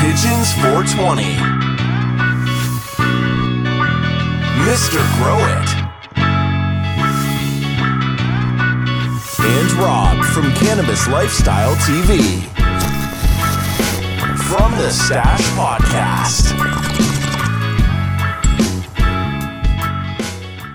Pigeons 420. Mr. Grow It. And Rob from Cannabis Lifestyle TV. From the Stash Podcast.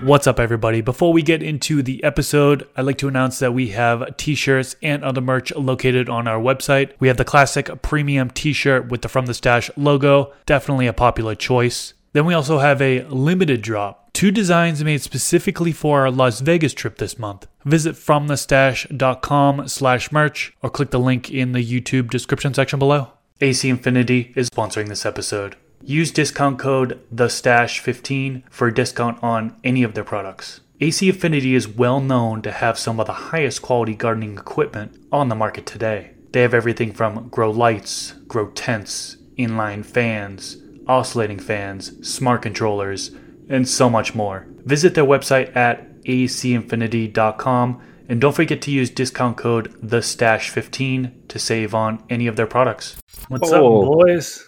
What's up, everybody? Before we get into the episode, I'd like to announce that we have t shirts and other merch located on our website. We have the classic premium t shirt with the From the Stash logo, definitely a popular choice. Then we also have a limited drop, two designs made specifically for our Las Vegas trip this month. Visit fromthestash.com slash merch or click the link in the YouTube description section below. AC Infinity is sponsoring this episode. Use discount code THESTASH15 for a discount on any of their products. AC Infinity is well known to have some of the highest quality gardening equipment on the market today. They have everything from grow lights, grow tents, inline fans, oscillating fans, smart controllers, and so much more. Visit their website at acinfinity.com and don't forget to use discount code THESTASH15 to save on any of their products. What's Oh. up, boys?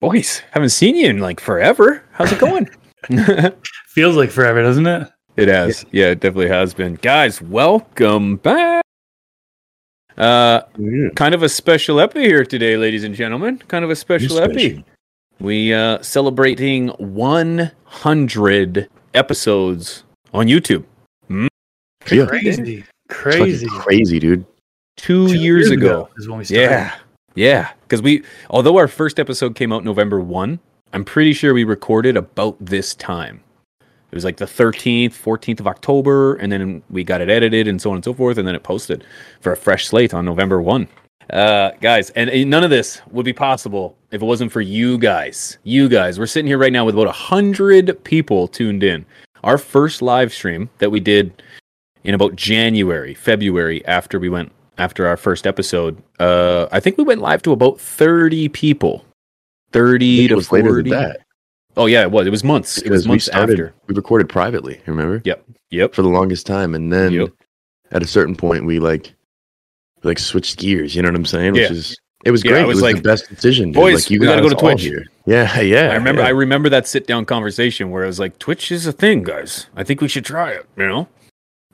Boys, haven't seen you in like forever. How's it going? Feels like forever, doesn't it? It has. Yeah, it definitely has been. Guys, welcome back. Uh kind of a special epi here today, ladies and gentlemen. Kind of a special epi. We uh celebrating 100 episodes on YouTube. Yeah. Crazy. It's Crazy. crazy, dude. 2 years, ago. is when we started. Yeah. Yeah, cuz we although our first episode came out November 1, I'm pretty sure we recorded about this time. It was like the 13th, 14th of October, and then we got it edited and so on and so forth, and then it posted for a fresh slate on November 1. Uh, guys, and, and none of this would be possible if it wasn't for you guys. You guys, we're sitting here right now with about 100 people tuned in. Our first live stream that we did in about January, February, after we went, after our first episode, uh, I think we went live to about 30 people. 30 It to was 40. later than that. Oh yeah, it was. It was months. It was Because we months started, after. we recorded privately, remember? Yep. Yep. For the longest time. And then Yep. at a certain point we like we, like switched gears, you know what I'm saying? Which Yeah. is it was Yeah, great. I it was was like, the best decision. Dude. "Boys, like, you gotta go to Twitch." Here. Yeah, yeah. I remember. yeah. I remember that sit down conversation where I was like, "Twitch is a thing, guys. I think we should try it." You know.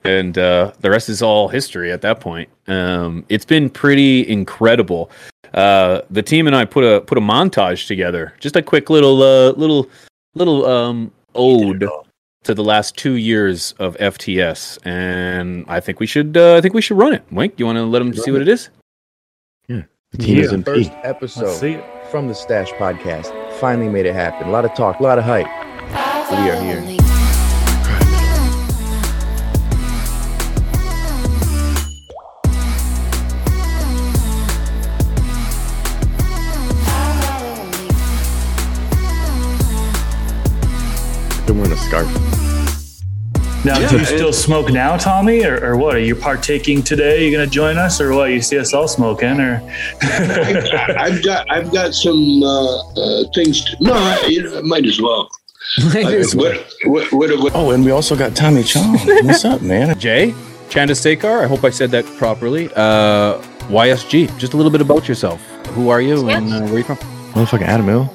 And uh, the rest is all history at that point. Um, it's been pretty incredible. Uh, the team and I put a put a montage together, just a quick little uh, little little um, ode to the last two years of FTS, and I think we should uh, I think we should run it. Wink, you want to let them see what it is? Yeah, the team is Yeah. in First episode see from the Stash Podcast. Finally made it happen. A lot of talk, a lot of hype. We are here. They're wearing a scarf. Now, do you still smoke now, Tommy, or, or what? Are you partaking today? Are You gonna join us, or what? You see us all smoking, or? I, I've got I've got some uh, uh, things. To, no, I, you know, I might as well. I- what, what, what, what, Oh, and we also got Tommy Chong. What's up, man? Jay Chandrasekhar. I hope I said that properly. Uh, YSG. Just a little bit about yourself. Who are you and uh, where are you from? Motherfucking Adam Hill.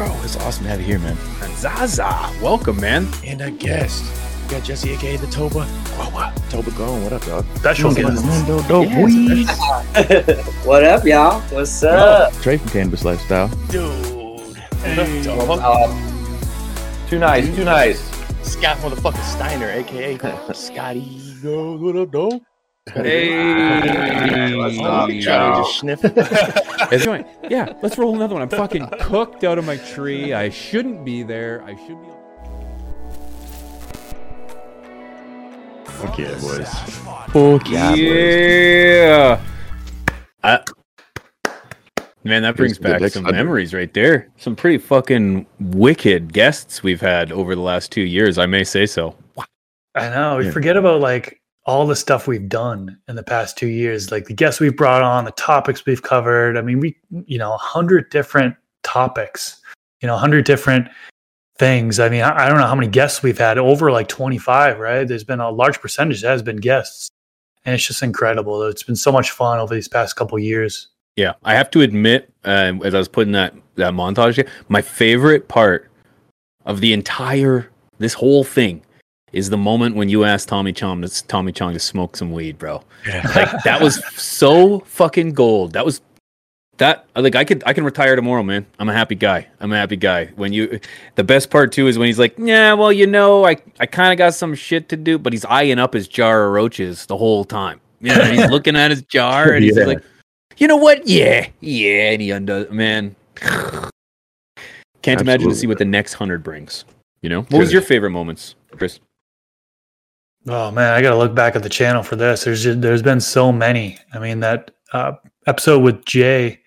And Shane from Micro. It's awesome to have you here, man. And Zaza. Welcome, man. And a guest. We got Jesse aka the Toba. Grower. Toba Grown. What up, dog? Special guest. Mundo Dope. Weed. What up, y'all? What's up? Trey from Cannabis Lifestyle. Dude. Um, too nice, too nice. Scott motherfucking Steiner, aka Scotty Goes. What up, dog? Hey. What's up, Charlie y'all? just sniff. It's joint. Yeah, let's roll another one. I'm fucking cooked out of my tree. I shouldn't be there. I should be. Fuck yeah, boys. Fuck yeah, boys. Yeah. I, man, that brings back some hundred. memories right there. Some pretty fucking wicked guests we've had over the last two years. I may say so. I know. We Yeah. forget about like all the stuff we've done in the past two years, like the guests we've brought on, the topics we've covered. I mean, we, you know, a hundred different topics, you know, a hundred different things. I mean, I, I don't know how many guests we've had over like 25, right? There's been a large percentage that has been guests. And it's just incredible. It's been so much fun over these past couple years. Yeah, I have to admit, uh, as I was putting that that montage, my favorite part of the entire this whole thing is the moment when you asked Tommy Chong to Tommy Chong to smoke some weed, bro. Like that was so fucking gold. That was that like I could I can retire tomorrow, man. I'm a happy guy. I'm a happy guy. When you the best part too is when he's like, yeah, well, you know, I I kind of got some shit to do, but he's eyeing up his jar of roaches the whole time. You know, he's looking at his jar and he's Yeah. like, you know what? Yeah, yeah, and he undoes. Man, can't imagine to see what the next hundred brings. You know, what was your favorite moments, Chris? Oh man, I gotta look back at the channel for this. There's just, there's been so many. I mean, that uh, episode with Jay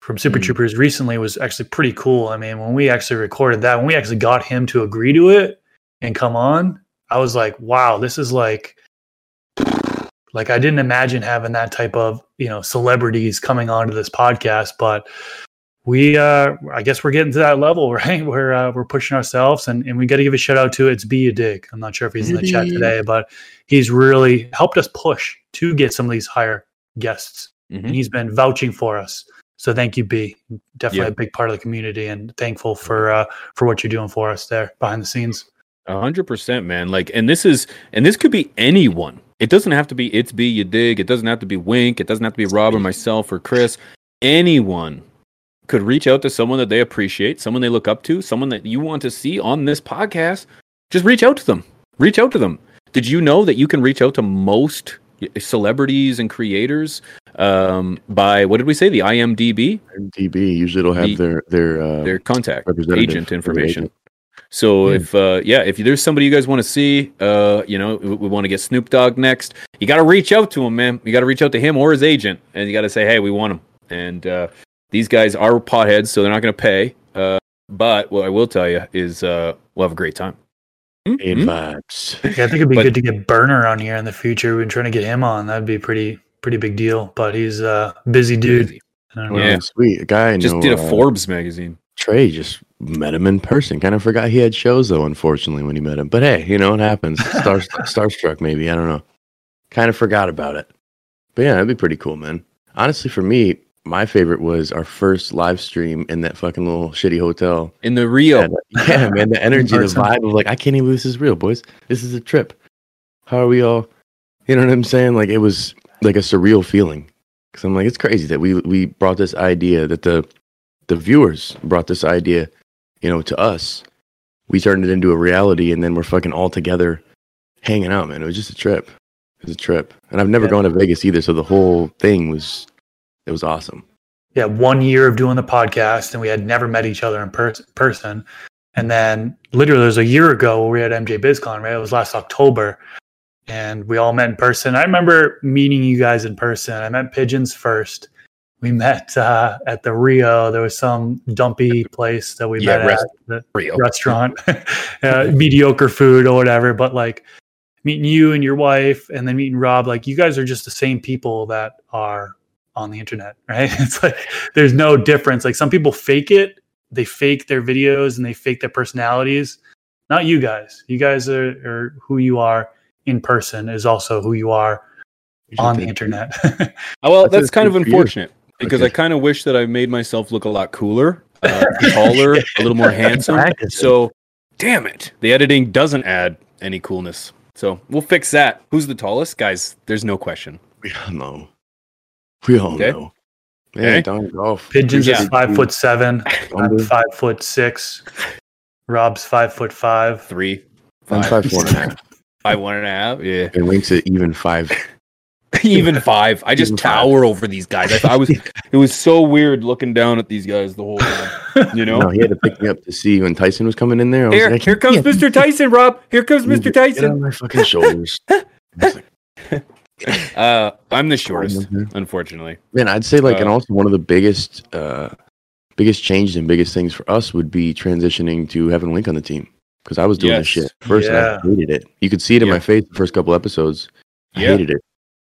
from Super Mm. Troopers recently was actually pretty cool. I mean, when we actually recorded that, when we actually got him to agree to it and come on, I was like, wow, this is like, like I didn't imagine having that type of you know celebrities coming onto this podcast, but we uh i guess we're getting to that level right where uh, we're pushing ourselves and, and we got to give a shout out to it's be a dig i'm not sure if he's in the chat today but he's really helped us push to get some of these higher guests Mhm. and he's been vouching for us so thank you b definitely Yeah. a big part of the community and thankful for uh for what you're doing for us there behind the scenes A hundred percent, man. Like, and this is, and this could be anyone. It doesn't have to be it's be you dig. It doesn't have to be Wink. It doesn't have to be Rob or myself or Chris. Anyone could reach out to someone that they appreciate, someone they look up to, someone that you want to see on this podcast. Just reach out to them. Reach out to them. Did you know that you can reach out to most celebrities and creators um, by what did we say? The IMDb, DB usually it'll have The- their their uh, their contact agent information. agent. So if uh, yeah, if there's somebody you guys want to see, uh, you know, we, we want to get Snoop Dogg next, you got to reach out to him, man. You got to reach out to him or his agent, and you got to say, hey, we want him. And uh, these guys are potheads, so they're not going to pay. Uh, but what I will tell you is, uh, we'll have a great time. Paid Hmm? vibes. yeah i think it'd be But- good to get Berner on here in the future we've been trying to get him on that'd be pretty pretty big deal but he's a busy dude I don't know. Yeah. Yeah, sweet. A guy I Just know, did a uh, Forbes magazine. Trey just met him in person. Kind of forgot he had shows though, unfortunately, when he met him. But hey, you know it happens. Star starstruck, maybe I don't know. Kind of forgot about it. But yeah, that'd be pretty cool, man. Honestly, for me, my favorite was our first live stream in that fucking little shitty hotel. In the Rio. And, yeah, man, the energy, the vibe of like, I can't even believe this is real, boys. This is a trip. How are we all? You know what I'm saying? Like it was like a surreal feeling. Because I'm like, it's crazy that we we brought this idea that the the viewers brought this idea, you know, to us. We turned it into a reality, and then we're fucking all together, hanging out, man. It was just a trip. It was a trip, and I've never Yeah. gone to Vegas either, so the whole thing was, it was awesome. yeah, one year of doing the podcast, and we had never met each other in pers- person. And then, literally, it was a year ago where we had MJ BizCon, right? It was last October, and we all met in person. I remember meeting you guys in person. I met Pigeons first. We met uh, at the Rio. There was some dumpy place that we Yeah, met rest- at. The, Rio. restaurant, uh, mediocre food or whatever. But like meeting you and your wife, and then meeting Rob, like you guys are just the same people that are on the internet, right? It's like there's no difference. Like some people fake it, they fake their videos and they fake their personalities. Not you guys. You guys are, are who you are in person is also who you are on the internet. Oh, well, That's that's, kind of treat you. unfortunate because Okay. I kind of wish that I made myself look a lot cooler, uh, taller, a little more handsome. Practice. So, damn it, the editing doesn't add any coolness. So we'll fix that. Who's the tallest, guys? There's no question. We all know. We all Okay. know. Okay. Yeah, Don Golf. Pigeons Yeah. is five foot seven. I'm five foot six. Rob's five foot five. Three, I'm five, five four and a half. five, one and a half. Yeah, And links at even five. even five. I just Even five. tower over these guys. I, thought I was. It was so weird looking down at these guys the whole time. You know. No, he had to pick me up to see when Tyson was coming in there. I was Here, like, here comes Mr. Tyson, Rob. Here comes Mr. get- Get on Tyson. my fucking shoulders. I was like, Uh, I'm the shortest, unfortunately. man. I'd say like, and Uh, also one of the biggest, uh, biggest changes and biggest things for us would be transitioning to having Wink on the team because I was doing this shit first and Yeah. I hated it. You could see it in Yeah. my face the first couple episodes. I Yeah. hated it.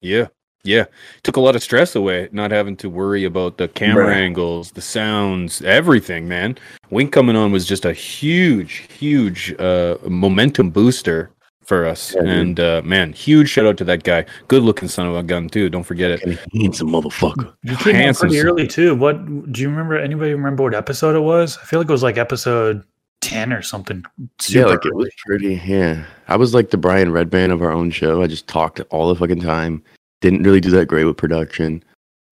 Yeah. Yeah. Took a lot of stress away, not having to worry about the camera Right. angles, the sounds, everything, man. Wink coming on was just a huge, huge uh, momentum booster for us. Yeah, and uh, man, huge shout out to that guy. Good looking son of a gun too. Don't forget it. And he motherfucker. You came out Handsome pretty early too. What do you remember? Anybody remember what episode it was? I feel like it was like episode ten or something. Super yeah, like it was pretty. Yeah, I was like the Brian Redban of our own show. I just talked all the fucking time. Didn't really do that great with production.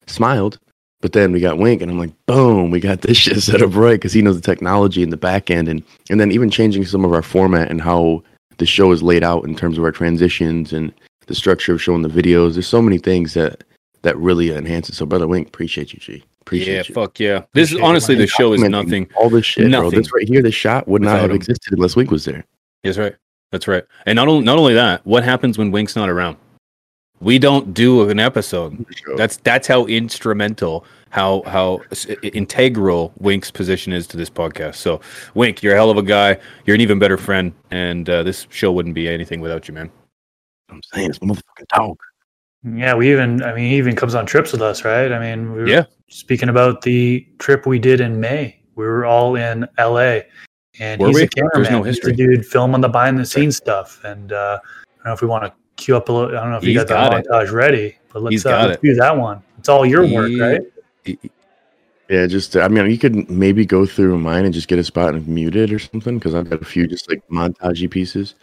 Smiled, but then we got Wink, and I'm like, boom, we got this shit set up right because he knows the technology and the back end, and and then even changing some of our format and how the show is laid out in terms of our transitions and the structure of showing the videos. There's so many things that that really enhance it. So, brother Wink, appreciate you, G. Appreciate Yeah, you. fuck yeah. This Appreciate it, honestly, the show is nothing. All this shit, bro. nothing This right here, this shot would not have him. existed unless Wink was there. That's right. That's right. And not only not only that, what happens when Wink's not around? We don't do an episode. That's that's how instrumental, how how integral Wink's position is to this podcast. So, Wink, you're a hell of a guy. You're an even better friend, and uh, this show wouldn't be anything without you, man. I'm saying it's motherfucking dog. Yeah, we even. I mean, he even comes on trips with us, right? I mean, we were Yeah. Speaking about the trip we did in May, we were all in L.A. and Were he's we? a cameraman. There's no He's history. the dude filming the behind the scenes stuff. And uh, I don't know if we want to queue up a little. I don't know if you got, got the it. montage ready, but let's, He's uh, got let's it. do that one. It's all your work, He- right? Yeah, just uh, I mean, you could maybe go through mine and just get a spot and mute it or something because I've got a few just like montagey pieces.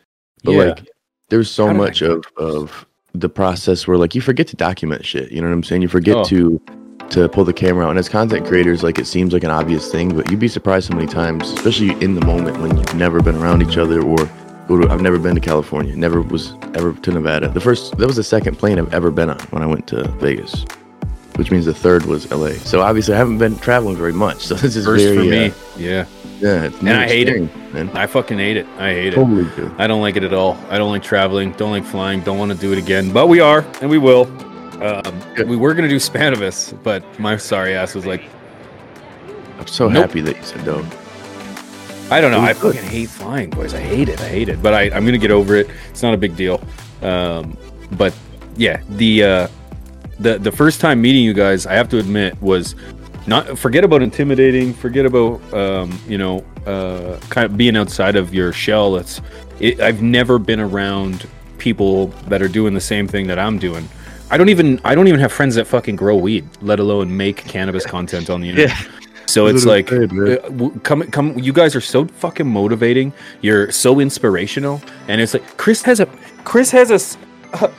But Yeah. like, there's so How did I much of of the process where like you forget to document shit. You know what I'm saying? You forget Oh. to to pull the camera out. And as content creators, like it seems like an obvious thing, but you'd be surprised how many times, especially in the moment when you've never been around each other or go to. I've never been to California. Never was ever to Nevada. The first that was the second plane I've ever been on when I went to Vegas. Which means the third was LA. So obviously I haven't been traveling very much. So this is First very for me. uh, yeah. yeah, it's And I hate it. it, man. I fucking hate it. I hate it. Totally do. I don't like it at all. I don't like traveling. Don't like flying. Don't want to do it again. But we are, and we will. Um, we were gonna do Spannabis, but my sorry ass was like, I'm so Nope. happy that you said no. I don't know. I good. fucking hate flying, boys. I hate it. I hate it. But I, I'm gonna get over it. It's not a big deal. Um, but yeah, the uh, the the first time meeting you guys, I have to admit, was not forget about intimidating. Forget about um, you know, uh, kind of being outside of your shell. It's it, I've never been around people that are doing the same thing that I'm doing. I don't even I don't even have friends that fucking grow weed, let alone make cannabis content on the internet. So it's like, saying, man. uh, w- come, come. You guys are so fucking motivating. You're so inspirational, and it's like Chris has a, Chris has a, uh,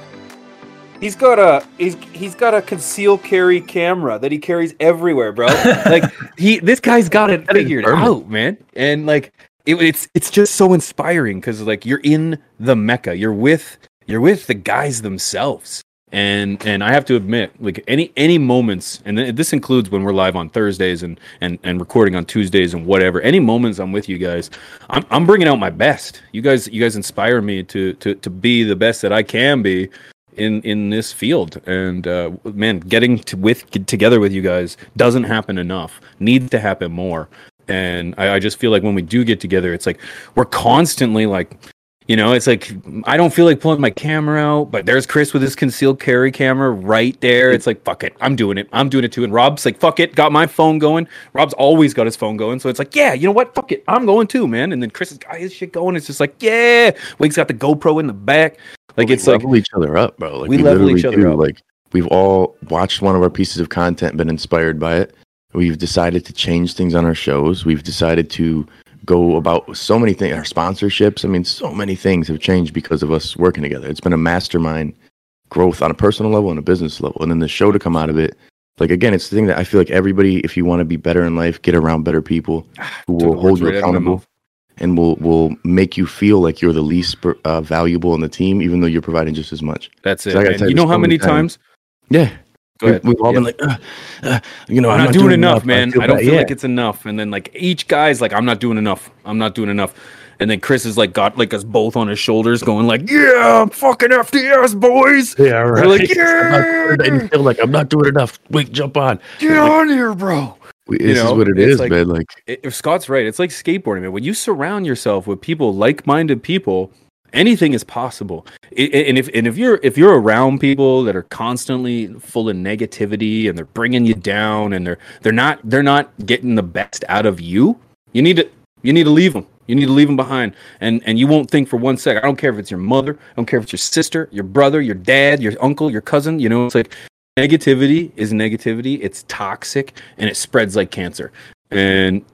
he's got a, he's he's got a conceal carry camera that he carries everywhere, bro. like he, this guy's got it figured out, man. And like, it, it's it's just so inspiring because like you're in the mecca. You're with you're with the guys themselves and and I have to admit, like any any moments, and th- this includes when we're live on Thursdays and and and recording on Tuesdays and whatever. Any moments I'm with you guys, I'm I'm bringing out my best. You guys you guys inspire me to to to be the best that I can be in in this field. And uh, man, getting to with get together with you guys doesn't happen enough. Needs to happen more. And I, I just feel like when we do get together, it's like we're constantly like you know, it's like I don't feel like pulling my camera out, but there's Chris with his concealed carry camera right there. It's like fuck it, I'm doing it. I'm doing it too. And Rob's like fuck it, got my phone going. Rob's always got his phone going, so it's like yeah, you know what, fuck it, I'm going too, man. And then Chris has got his shit going. It's just like yeah, Wake's got the GoPro in the back. Like we it's like level each other up, bro. Like We level each other do. up. Like we've all watched one of our pieces of content, been inspired by it. We've decided to change things on our shows. We've decided to go about so many things. Our sponsorships. I mean, so many things have changed because of us working together. It's been a mastermind growth on a personal level and a business level, and then the show to come out of it. Like again, it's the thing that I feel like everybody, if you want to be better in life, get around better people who will hold you right out of my accountable and will will make you feel like you're the least uh, valuable in the team, even though you're providing just as much. that's it. So I gotta tell You know how many many times? Yeah, Go we've, ahead. we've all Yeah. been like, uh, uh, you know, I'm, I'm, not, doing, enough, I man. feel I don't bad." feel Yeah. like it's enough. And then like each guy's like, I'm not doing enough. I'm not doing enough. And then Chris is like got like us both on his shoulders, going like, "Yeah, I'm fucking FDS boys." Yeah, We're like, I'm not and "Yeah, feel like I'm not doing enough. Wait, jump on. get on here, bro." We- You This know, is what it's like- man. Like, if Scott's right, it's like skateboarding, man. When you surround yourself with people, like-minded people, anything is possible. And if and if you're if you're around people that are constantly full of negativity and they're bringing you down and they're they're not they're not getting the best out of you, you need to you need to leave them. You need to leave them behind, and and you won't think for one sec. I don't care if it's your mother. I don't care if it's your sister, your brother, your dad, your uncle, your cousin. You know, it's like negativity is negativity. It's toxic and it spreads like cancer. And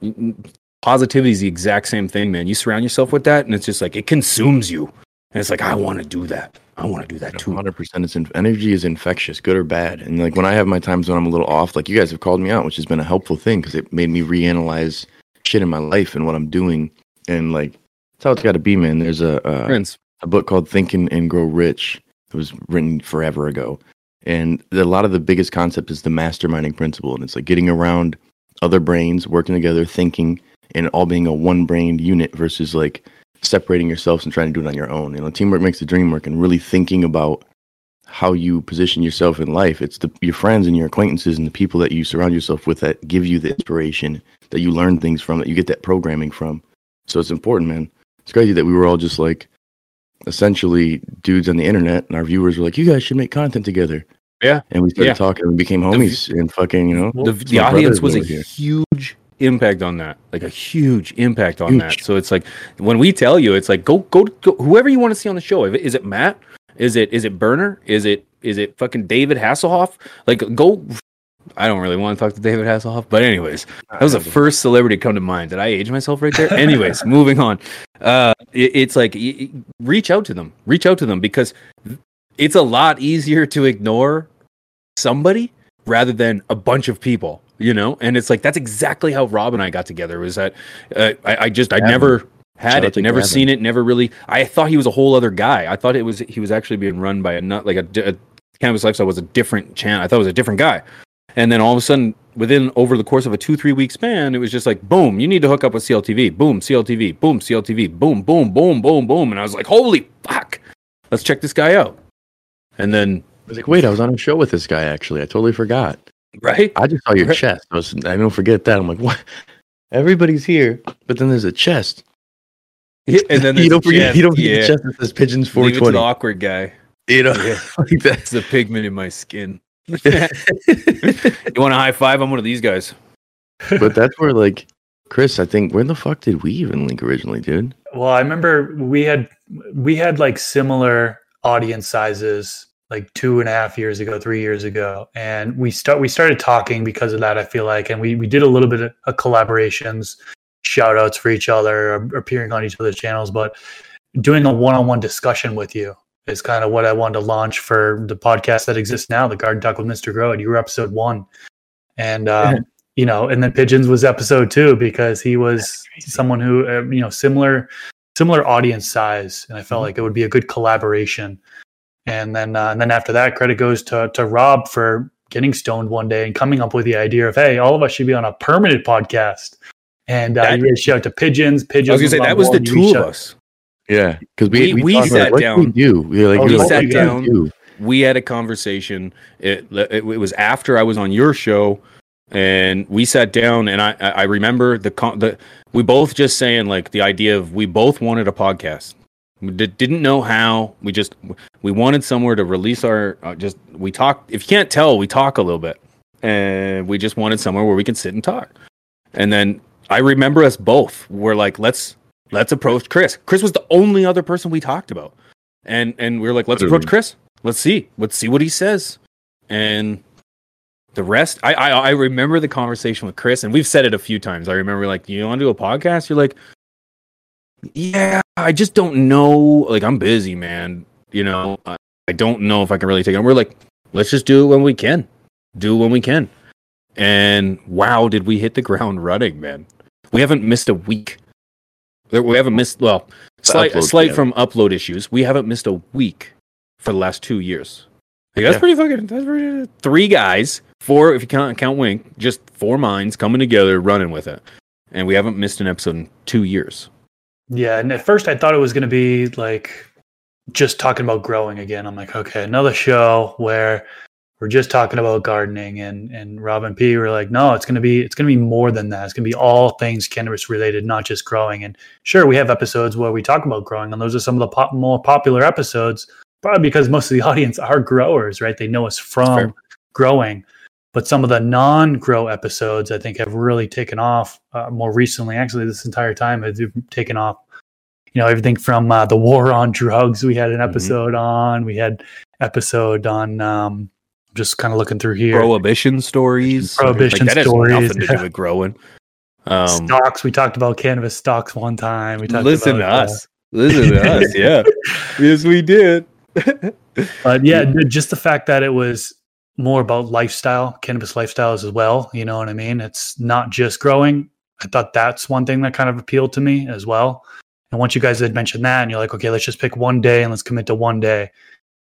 positivity is the exact same thing, man. You surround yourself with that, and it's just like it consumes you. And it's like I want to do that. I want to do that too. 100% it's in, energy is infectious good or bad and like when i have my times when i'm a little off like you guys have called me out which has been a helpful thing because it made me reanalyze shit in my life and what i'm doing and like that's how it's got to be man there's a uh, a book called think and, and grow rich it was written forever ago and the, a lot of the biggest concept is the masterminding principle and it's like getting around other brains working together thinking and all being a one brained unit versus like separating yourselves and trying to do it on your own you know teamwork makes the dream work and really thinking about how you position yourself in life it's the your friends and your acquaintances and the people that you surround yourself with that give you the inspiration that you learn things from that you get that programming from so it's important man it's crazy that we were all just like essentially dudes on the internet and our viewers were like you guys should make content together Yeah. and we started Yeah. talking and we became homies and fucking you know the, the audience was a here. huge impact on that like a huge impact on Huge. that so it's like when we tell you it's like go go, go whoever you want to see on the show is it matt? Is it is it Berner is it is it fucking david hasselhoff? Like go i don't really want to talk to david hasselhoff but anyways that was the first celebrity to come to mind did i age myself right there. Anyways moving on. Uh it, it's like reach out to them reach out to them because it's a lot easier to ignore somebody rather than a bunch of people you know? And it's like that's exactly how rob and i got together was that uh, I, I just i never had Shout it never Gavin. seen it never really i thought he was a whole other guy. I thought it was he was actually being run by a not like a, a cannabis lifestyle was a different channel i thought it was a different guy. And then all of a sudden within over the course of a two three week span it was just like boom you need to hook up with cltv boom cltv boom cltv boom boom boom boom boom. And i was like holy fuck let's check this guy out. And then I was like wait i was on a show with this guy actually. I totally forgot right I just saw your Right. chest. I was I don't forget that. I'm like, what? Everybody's here, but then there's a chest. Yeah, and then you don't forget. chest, You don't forget yeah. the chest that says pigeons Leave it to 420. the awkward guy. You know, Yeah. like that. It's the pigment in my skin. you want a high five? I'm one of these guys. but that's where like Chris. I think where the fuck did we even link originally, dude? Well, I remember we had we had like similar audience sizes like two and a half years ago, three years ago, and we start we started talking because of that. I feel like, and we we did a little bit of collaborations, shout outs for each other, appearing on each other's channels, but doing a one on one discussion with you is kind of what I wanted to launch for the podcast that exists now, the Garden Talk with Mr. Grow. And you were episode one, and um, you know, and then Pigeons was episode two because he was someone who uh, you know similar similar audience size, and I felt like it would be a good collaboration. And then uh, and then after that, credit goes to to Rob for getting stoned one day and coming up with the idea of hey, all of us should be on a permanent podcast. And uh, That- you reached out to Pigeons. Pigeons. I was gonna say that was the two of us. Yeah, because we We- we talked about, sat what can we down. do. We like, Oh, we we sat what down. do? We had a conversation. It, it it was after I was on your show, and we sat down, and I I I remember the con- the we both just saying like the idea of we both wanted a podcast. We did, didn't know how. We just we wanted somewhere to release our uh, just we talk. If you can't tell, we talk a little bit, and we just wanted somewhere where we can sit and talk. And then I remember us both were like, let's let's approach Chris. Chris was the only other person we talked about, and and we were like, let's approach Chris. Let's see, let's see what he says, and the rest. I I, I remember the conversation with Chris, and we've said it a few times. I remember like, you want to do a podcast? You're like, yeah, I just don't know. Like, I'm busy, man. You know, I, I don't know if I can really take it. And we're like, let's just do it when we can. Do it when we can. And wow, did we hit the ground running, man? We haven't missed a week. We haven't missed well, slight upload, slight yeah. from upload issues. We haven't missed a week for the last two years. Like, that's Yeah. pretty fucking. That's pretty. Three guys, four if you count count Wink, just four minds coming together, running with it, and we haven't missed an episode in two years. Yeah, and at first I thought it was going to be like just talking about growing again. I'm like, okay, another show where we're just talking about gardening, and and Rob and P were like, no, it's going to be it's to be more than that. It's going to be all things cannabis related, not just growing. And sure, we have episodes where we talk about growing, and those are some of the pop- more popular episodes, probably because most of the audience are growers, right? They know us from fair. growing. But some of the non-grow episodes, I think, have really taken off uh, more recently. Actually, this entire time has taken off. You know, everything from uh, the war on drugs. We had an Mhm. episode on. We had episode on. Um, just kind of looking through here. Prohibition stories. Prohibition like, that stories, Has nothing to do with growing. Um, stocks. We talked about cannabis stocks one time. We talked listen about, to uh, us. Listen to us. Yeah. yes, we did. but yeah, dude, just the fact that it was more about lifestyle, cannabis lifestyles as well. You know what I mean? It's not just growing. I thought that's one thing that kind of appealed to me as well. And once you guys had mentioned that, and you're like, okay, let's just pick one day and let's commit to one day.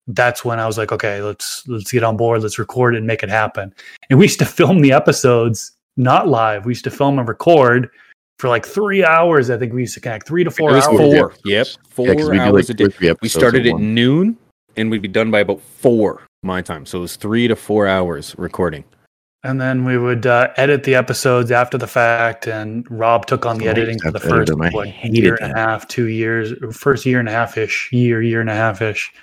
That's when I was like, okay, let's let's get on board, let's record it and make it happen. And we used to film the episodes not live. We used to film and record for like three hours. I think we used to connect three to four hours. four. Yep. Four Yeah, 'cause we do, hours like, a day. We started at one. noon and we'd be done by about four my time. So it was three to four hours recording. And then we would uh, edit the episodes after the fact, and Rob took on the Oh, editing for the have to edit first them. What, hated year and a half, two years, first year and a half ish, year, year and a half ish.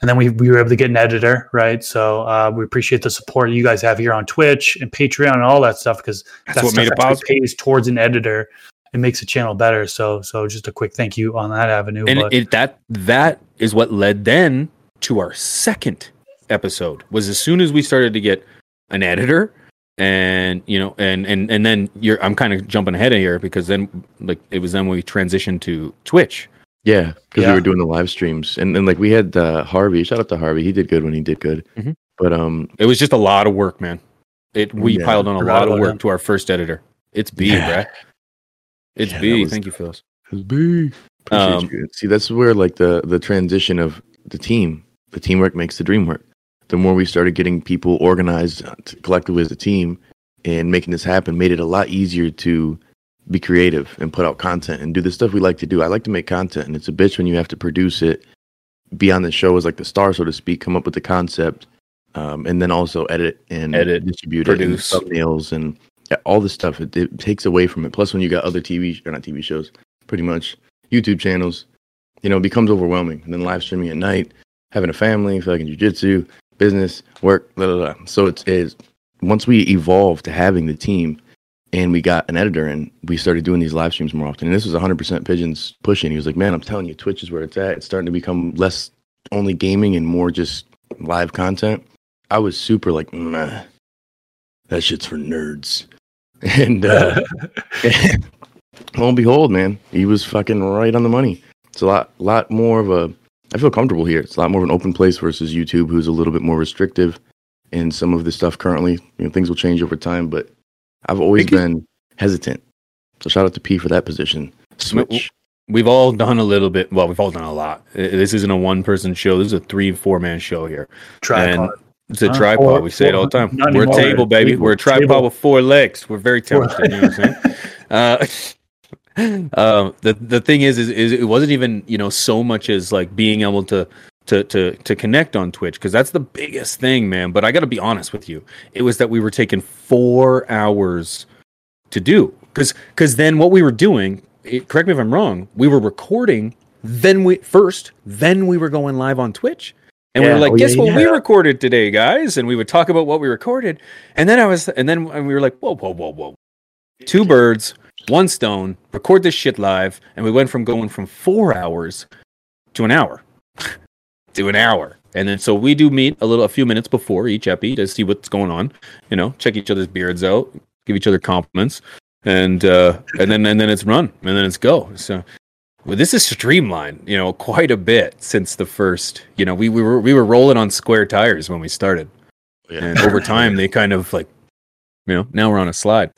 And then we, we were able to get an editor, right? So uh, we appreciate the support you guys have here on Twitch and Patreon and all that stuff because That's that what made it possible. pays towards an editor. It makes the channel better. So so just a quick thank you on that avenue. And but it, that that is what led then to our second episode. Was as soon as we started to get an editor and you know and and and then you're I'm kind of jumping ahead of here because then like it was then when we transitioned to Twitch. Yeah, because Yeah. we were doing the live streams, and then like we had uh, Harvey. Shout out to Harvey. He did good when he did good. Mhm. But um, It was just a lot of work, man. It we Yeah, piled on a lot of work him. to our first editor. It's B, Yeah. bruh. It's Yeah, B. was- Thank you, Phyllis. it's Appreciate Um, you. See, that's where like the the transition of the team, the teamwork makes the dream work. The more we started getting people organized collectively as a team and making this happen, made it a lot easier to be creative and put out content and do the stuff we like to do. I like to make content, and it's a bitch when you have to produce it, be on the show as like the star, so to speak, come up with the concept, um, and then also edit and Edit, distribute produce. it, and thumbnails, and yeah, all the stuff. It, it takes away from it. Plus, when you got other TV or not TV shows, pretty much YouTube channels, you know, it becomes overwhelming. And then live streaming at night, having a family, fucking jujitsu, business, work, blah, blah, blah. So it's, it's once we evolved to having the team and we got an editor and we started doing these live streams more often. And this was 100% Pigeons pushing. He was like, man, I'm telling you, Twitch is where it's at. It's starting to become less only gaming and more just live content. I was super like, nah, that shit's for nerds. And uh, lo and behold, man, he was fucking right on the money. It's a lot, lot more of a. I feel comfortable here. It's a lot more of an open place versus YouTube, who's a little bit more restrictive in some of the stuff currently. You know, things will change over time, but I've always Think you- been hesitant. So shout out to P for that position. Switch. We've all done a little bit. Well, we've all done a lot. This isn't a one person show. This is a three, four man show here. tripod. It's a Huh? tripod. Four- we say it all the time. We're a table, baby. Table. We're a tripod Table. with four legs. We're very talented. You know what I'm saying? Uh, uh, the the thing is, is, is it wasn't even you know so much as like being able to to to to connect on Twitch because that's the biggest thing, man. But I got to be honest with you, it was that we were taking four hours to do because because then what we were doing. It, correct me if I'm wrong. We were recording, then we first, then we were going live on Twitch. And we were like, Oh, yeah, guess what we recorded today, guys? And we would talk about what we recorded. And then I was, and then we were like, whoa, whoa, whoa, whoa. Two birds, one stone, record this shit live. And we went from going from four hours to an hour. to an hour. And then so we do meet a little, a few minutes before each epi to see what's going on. You know, check each other's beards out, give each other compliments. And, uh, and then, and then it's run and then it's go. So, well, this is streamlined, you know, quite a bit since the first. You know, we, we were we were rolling on square tires when we started, Yeah. and over time they kind of like, you know, now we're on a slide.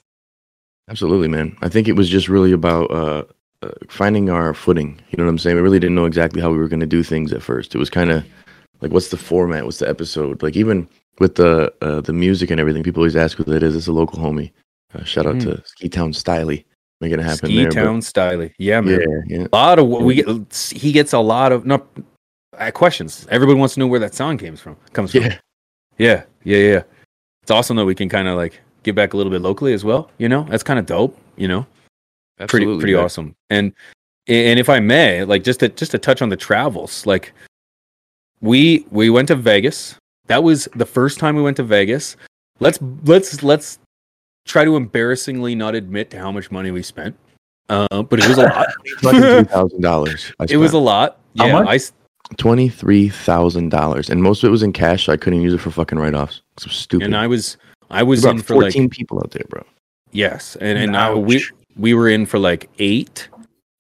Absolutely, man. I think it was just really about uh, uh, finding our footing. You know what I'm saying? We really didn't know exactly how we were going to do things at first. It was kind of like, what's the format? What's the episode? Like even with the uh, the music and everything, people always ask who that is. It's a local homie. Uh, shout out to Ski Town Styley, making it happen. Ski there. but- Town Styly, yeah, man. yeah, yeah. A lot of we get, he gets a lot of no questions. Everybody wants to know where that song comes from. Comes from. Yeah. Yeah, yeah, yeah. It's awesome that we can kind of like give back a little bit locally as well. You know, that's kind of dope. You know, pretty Absolutely, pretty man. awesome. And and if I may, like just to just to touch on the travels, like we we went to Vegas. That was the first time we went to Vegas. let's let's let's try to embarrassingly not admit to how much money we spent. Uh, but it was a lot. Twenty-three thousand dollars. it was a lot. How Yeah, much? I s- twenty-three thousand dollars, and most of it was in cash, so I couldn't use it for fucking write-offs. It's stupid. and I was I was in about for like fourteen people out there, bro. yes, and and I, we we were in for like eight.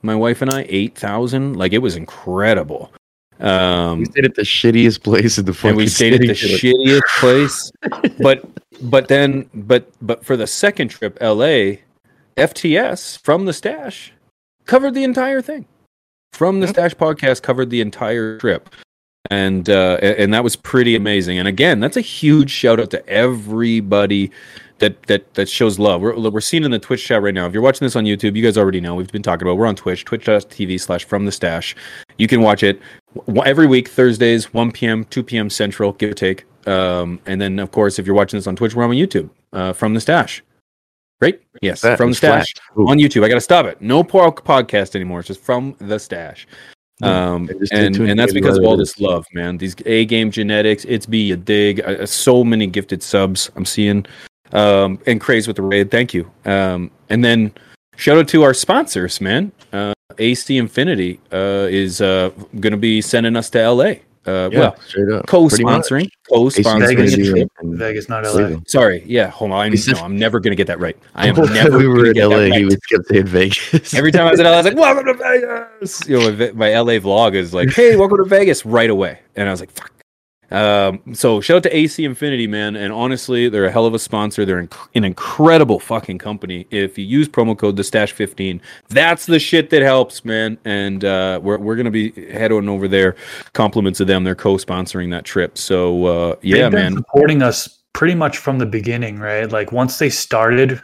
My wife and I eight thousand. Like it was incredible. Um, We stayed at the shittiest place in the fucking and we stayed at the city. shittiest place. But but then but but for the second trip, L.A. FTS from the stash covered the entire thing. From the stash podcast covered the entire trip. And uh, and that was pretty amazing. And again, that's a huge shout out to everybody that that that shows love. We're we're seeing in the Twitch chat right now. If you're watching this on YouTube, you guys already know we've been talking about. We're on Twitch, twitch.tv slash from the stash. You can watch it every week, Thursdays, 1 p.m., 2 p.m. Central, give or take. Um, and then, of course, if you're watching this on Twitch, we're on YouTube, uh, from the stash. Right? Yes, Fat, from the stash on YouTube. I got to stop it. No po- podcast anymore. It's just from the stash. Um, And and, tuned and to that's because of all this love, man. These A game genetics, it's be a dig. Uh, so many gifted subs I'm seeing, um, and craze with the raid. Thank you. Um, and then shout out to our sponsors, man. Uh, AC Infinity uh, is uh, going to be sending us to LA. Uh, Yeah, well, straight up. Pretty much. co-sponsoring, co-sponsoring. Vegas. a trip. Vegas, not LA. Sorry, yeah. Hold on, I, He said- no, I'm never going to get that right. I am never. time we were in get that LA. He right. was kept saying Vegas. Every time I was in LA, I was like, "Welcome to Vegas." You know, my- my LA vlog is like, "Hey, welcome to Vegas!" right away, and I was like, "Fuck." Um, so shout out to AC Infinity, man, and honestly, they're a hell of a sponsor. They're inc- an incredible fucking company. If you use promo code the Stash fifteen, that's the shit that helps, man. And uh, we're we're gonna be heading over there. Compliments to them. They're co-sponsoring that trip. So uh, yeah, They've been man. supporting us pretty much from the beginning, right? Like once they started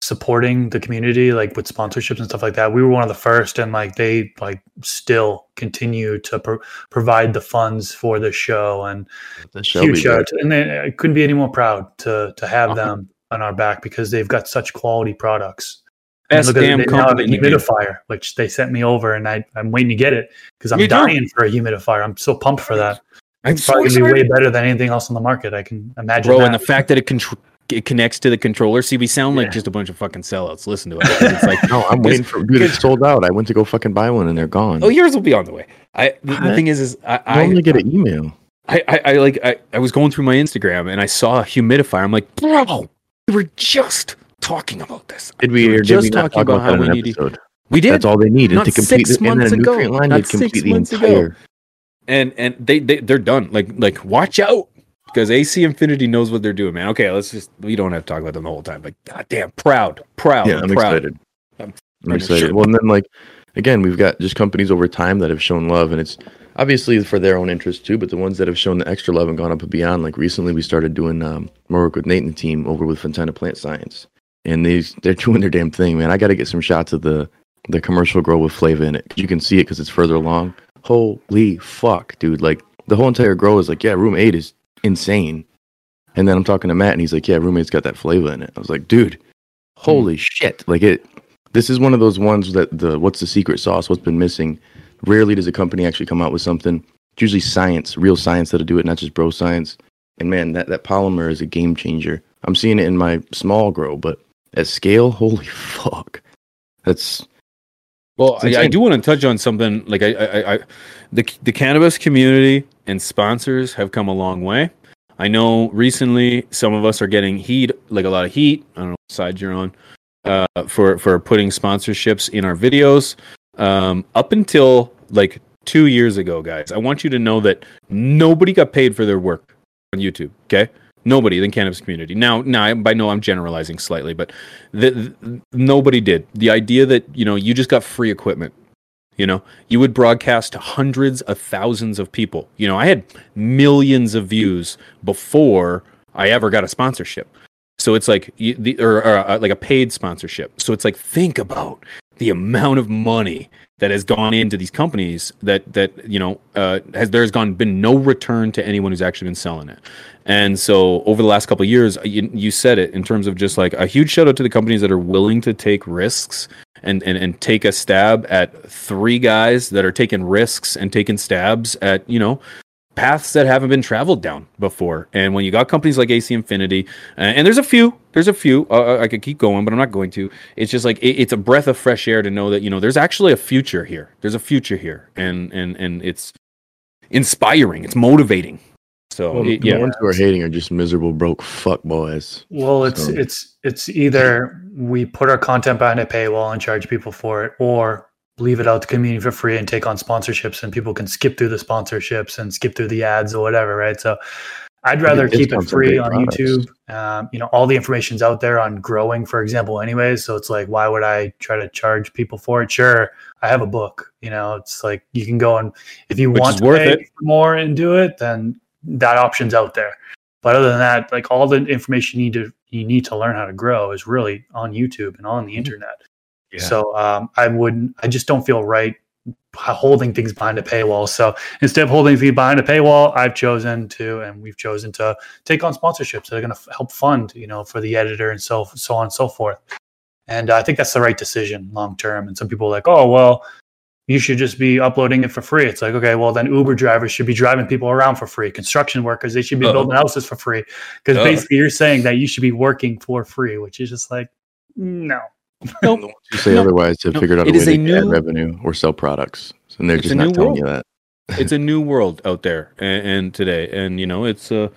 supporting the community, like with sponsorships and stuff like that, we were one of the first, and like they like still continue to pro- provide the funds for the show, and The Shelby huge shout to, and they, I couldn't be any more proud to to have Uh-huh. them on our back because they've got such quality products. And Best look at damn they now have a company. in the humidifier, which they sent me over, and I, I'm waiting to get it because I'm Me too. dying for a humidifier. I'm so pumped for that. I'm It's so probably gonna be way better than anything else on the market. I can imagine. bro that. and the fact that it contr- it connects to the controller see we sound like Yeah. just a bunch of fucking sellouts listen to it it's like No, I'm waiting for dude. It's sold out. I went to go fucking buy one and they're gone. oh yours will be on the way i the, the thing is is i only get an email. I, I, I like I, I was going through my instagram and i saw a humidifier i'm like bro we were just talking about this Did we were just we talking talk about about how we need episode? we did That's all they needed Not to complete six the, and months ago. line Not six the months ago. entire. and and they, they they're done like like watch out because AC Infinity knows what they're doing, man. Okay, let's just we don't have to talk about them the whole time. But goddamn, proud, proud, Yeah, I'm proud. excited. I'm I'm excited. shit. Well, and then like again, we've got just companies over time that have shown love, and it's obviously for their own interest too. But the ones that have shown the extra love and gone up and beyond, like recently, we started doing um, more work with Nate and the team over with Fontana Plant Science, and these they're doing their damn thing, man. I got to get some shots of the the commercial grow with Flava in it. You can see it because it's further along. Holy fuck, dude! Like the whole entire grow is like, yeah, room eight is insane. And then I'm talking to Matt, and he's like, yeah, roommate's got that flavor in it. I was like, dude, holy hmm. shit! Like it this is one of those ones that the what's the secret sauce what's been missing rarely does a company actually come out with something it's usually science real science that'll do it not just bro science and man that, that polymer is a game changer i'm seeing it in my small grow but at scale holy fuck that's Well, I, I do want to touch on something. Like I, I, I, the the cannabis community and sponsors have come a long way. I know recently some of us are getting heat, like a lot of heat. I don't know what side you're on, uh, for for putting sponsorships in our videos. Um, up until like two years ago, guys, I want you to know that nobody got paid for their work on YouTube. Okay, nobody in the cannabis community. Now, now, I, by no, I'm generalizing slightly, but the, the, nobody did. The idea that you know you just got free equipment. You know, you would broadcast to hundreds of thousands of people. You know, I had millions of views before I ever got a sponsorship. So it's like the or, or uh, like a paid sponsorship. So it's like think about the amount of money that has gone into these companies that that you know uh, has there's gone been no return to anyone who's actually been selling it. And so over the last couple years, you, you said it in terms of just like a huge shout out to the companies that are willing to take risks and, and, and take a stab at three guys that are taking risks and taking stabs at, you know, paths that haven't been traveled down before. And when you got companies like AC Infinity, uh, and there's a few, there's a few. Uh, I could keep going, but I'm not going to. It's just like it, it's a breath of fresh air to know that you know there's actually a future here. There's a future here, and and and it's inspiring. It's motivating. So Well, it- the yeah, ones who are hating are just miserable, broke fuck boys. Well, it's So- it's it's either we put our content behind a paywall and charge people for it, or leave it out to community for free and take on sponsorships, and people can skip through the sponsorships and skip through the ads or whatever, right? So, I'd rather keep it free on products. YouTube. Um, you know, all the information's out there on growing, for example, anyways. So it's like, why would I try to charge people for it? Sure, I have a book. You know, it's like you can go and if you Which want to pay more and do it, then that option's out there. But other than that, like all the information you need to you need to learn how to grow is really on YouTube and on the internet. Yeah. So um, I wouldn't. I just don't feel right holding things behind a paywall. So instead of holding things behind a paywall, I've chosen to, and we've chosen to take on sponsorships that are going to f- help fund, you know, for the editor and so so on and so forth. And I think that's the right decision long term. And some people are like, oh well, you should just be uploading it for free. It's like, okay, well then Uber drivers should be driving people around for free. Construction workers, they should be Uh-oh. building houses for free. Because Uh. basically you're saying that you should be working for free, which is just like, no. The ones who say No. otherwise have No. figured out It a way to a new- revenue or sell products, and they're It's just a not new telling world. you that. it's a new world out there and, and today and you know it's uh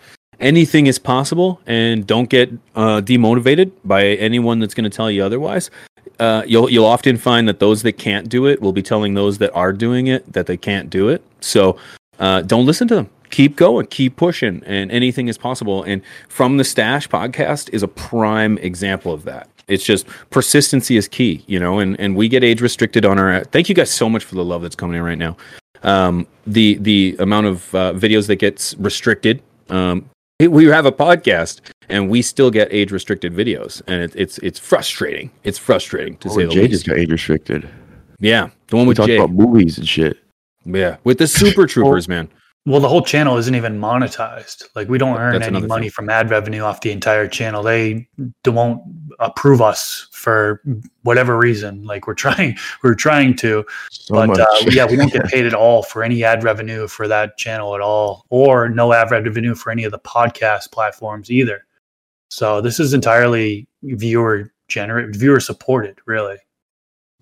anything is possible and don't get uh demotivated by anyone that's going to tell you otherwise uh you'll you'll often find that those that can't do it will be telling those that are doing it that they can't do it so uh don't listen to them keep going keep pushing and anything is possible and from the stash podcast is a prime example of that it's just persistency is key you know and and we get age restricted on our thank you guys so much for the love that's coming in right now um, the the amount of uh, videos that gets restricted. Um, we have a podcast and we still get age restricted videos, and it, it's it's frustrating. It's frustrating to say Oh, the Jay least. just got age restricted. yeah, the one We with talked Jay. about movies and shit. yeah, with the Super Troopers, man. Well, the whole channel isn't even monetized. Like we don't earn That's any money thing. from ad revenue off the entire channel. They they won't approve us for whatever reason. Like we're trying, we're trying to, So but uh, yeah, we don't get paid at all for any ad revenue for that channel at all, or no ad revenue for any of the podcast platforms either. So this is entirely viewer generate, viewer supported, really.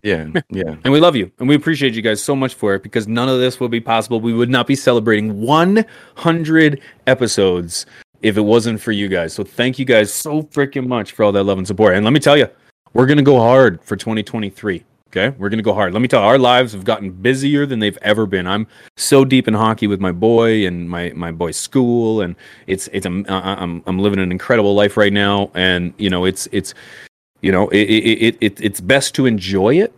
Yeah, yeah. And we love you, and we appreciate you guys so much for it because none of this would be possible. We would not be celebrating 100 episodes if it wasn't for you guys. So thank you guys so freaking much for all that love and support. And let me tell you, we're gonna go hard for 2023. Okay, we're gonna go hard. Let me tell you, our lives have gotten busier than they've ever been. I'm so deep in hockey with my boy and my my boy's school, and it's it's I'm I'm I'm living an incredible life right now, and you know it's it's you know it it, it, it it's best to enjoy it.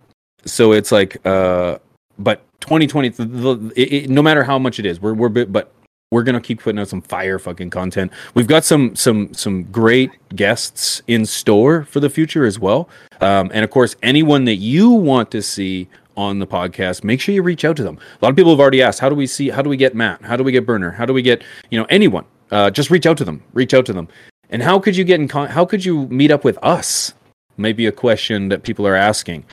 So it's like uh, but 2020, the, it, it, no matter how much it is, we're we're but we're gonna keep putting out some fire fucking content. We've got some some some great guests in store for the future as well. Um, and of course, anyone that you want to see on the podcast, make sure you reach out to them. A lot of people have already asked, how do we see, how do we get Matt? How do we get Berner? How do we get, you know, anyone? Uh, just reach out to them. Reach out to them. And how could you get in? Con- how could you meet up with us? Maybe a question that people are asking.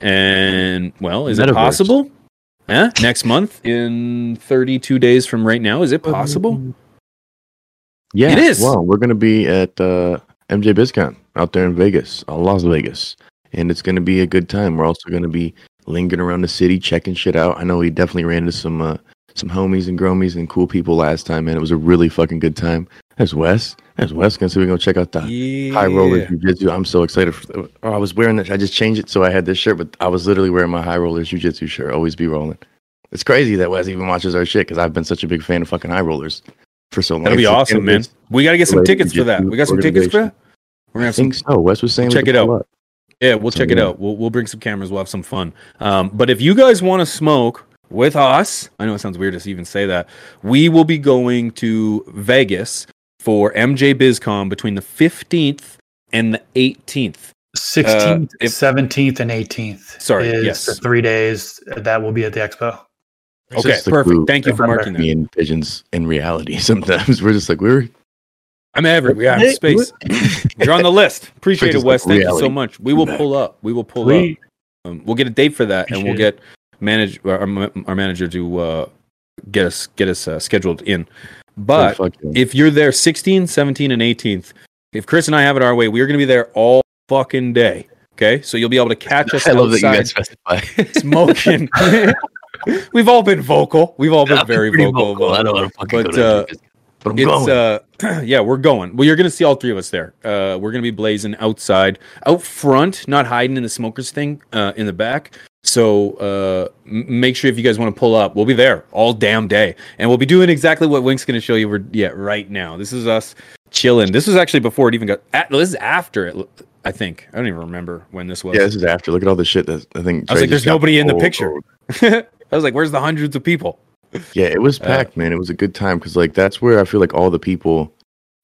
And well, is it possible? Eh? Next month in 32 days from right now, is it possible? Yeah, It is. Well, we're gonna be at uh, MJ BizCon out there in Vegas, uh, Las Vegas, and it's gonna be a good time. We're also gonna be lingering around the city, checking shit out. I know we definitely ran into some uh, some homies and gromies and cool people last time, man. It was a really fucking good time. There's Wes. There's Wes. Gonna see we're gonna check out the Yeah. high roller jiu-jitsu. I'm so excited. For, oh, I was wearing this. I just changed it so I had this shirt, but I was literally wearing my high roller jiu-jitsu shirt. Always be rolling. It's crazy that Wes even watches our shit because I've been such a big fan of fucking high rollers for so long. That'll be awesome, man. We got to get some tickets for that. We got some tickets for that. We're gonna I have some think so. Wes was saying we Check it out. up. Yeah, we'll So, check it out. We'll we'll bring some cameras. We'll have some fun. Um, but if you guys want to smoke with us, I know it sounds weird to even say that. We will be going to Vegas for MJ BizCon between the fifteenth and the eighteenth. 16th, if- 17th, and 18th. Sorry, is yes. the three days that will be at the expo. It's Okay, perfect. glue Thank you for marking that. Me and pigeons in reality. Sometimes we're just like we're I'm everywhere. Yeah, I'm space. You're on the list. Appreciate it, Wes. like Thank you so much. We will pull up. We will pull Sweet. up. Um, we'll get a date for that, and we'll get manage our, our manager to uh, get us get us uh, scheduled in. But yeah. if you're there 16, 17, and 18th, if Chris and I have it our way, we are going to be there all fucking day. Okay, so you'll be able to catch us I love that you guys specify. smoking. We've all been vocal. We've all been very Pretty vocal. vocal. I don't want to fucking But, go to uh, but I'm It's going. uh yeah, we're going. Well, you're gonna see all three of us there. Uh we're gonna be blazing outside, out front, not hiding in the smokers thing, uh, in the back. So uh m- make sure if you guys want to pull up, we'll be there all damn day. And we'll be doing exactly what Wink's gonna show you we're yeah, right now. This is us chilling. This was actually before it even got at, this is after it I think. I don't even remember when this was. yeah, this is after. Look at all the shit that I think. I was like, there's nobody in the picture. I was like, where's the hundreds of people? Yeah, it was Uh, packed, man. It was a good time because like that's where I feel like all the people,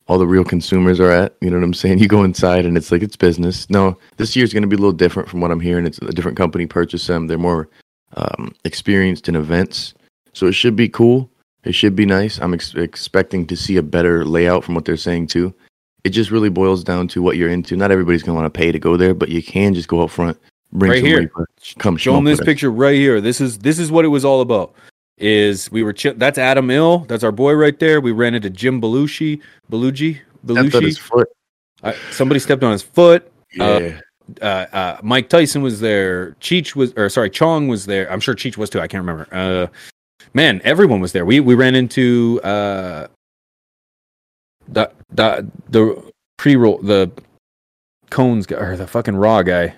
all the real consumers are at. You know what I'm saying? You go inside and it's like it's business. No, this year's going to be a little different from what I'm hearing. It's a different company purchased them. They're more um, experienced in events, so it should be cool. It should be nice. I'm ex- expecting to see a better layout from what they're saying too. It just really boils down to what you're into. Not everybody's going to want to pay to go there, but you can just go up front, bring Right some here. come Show them this picture right here. This is this is what it was all about. Is we were chill. That's Adam Hill. That's our boy right there. We ran into Jim Belushi. Belushi. Stepped on his Belushi. somebody stepped on his foot. Yeah. Uh, uh, Mike Tyson was there. Cheech was, or sorry, Chong was there. I'm sure Cheech was too. I can't remember. Uh, man, everyone was there. We we ran into uh, the the the pre roll the cones guy or the fucking raw guy.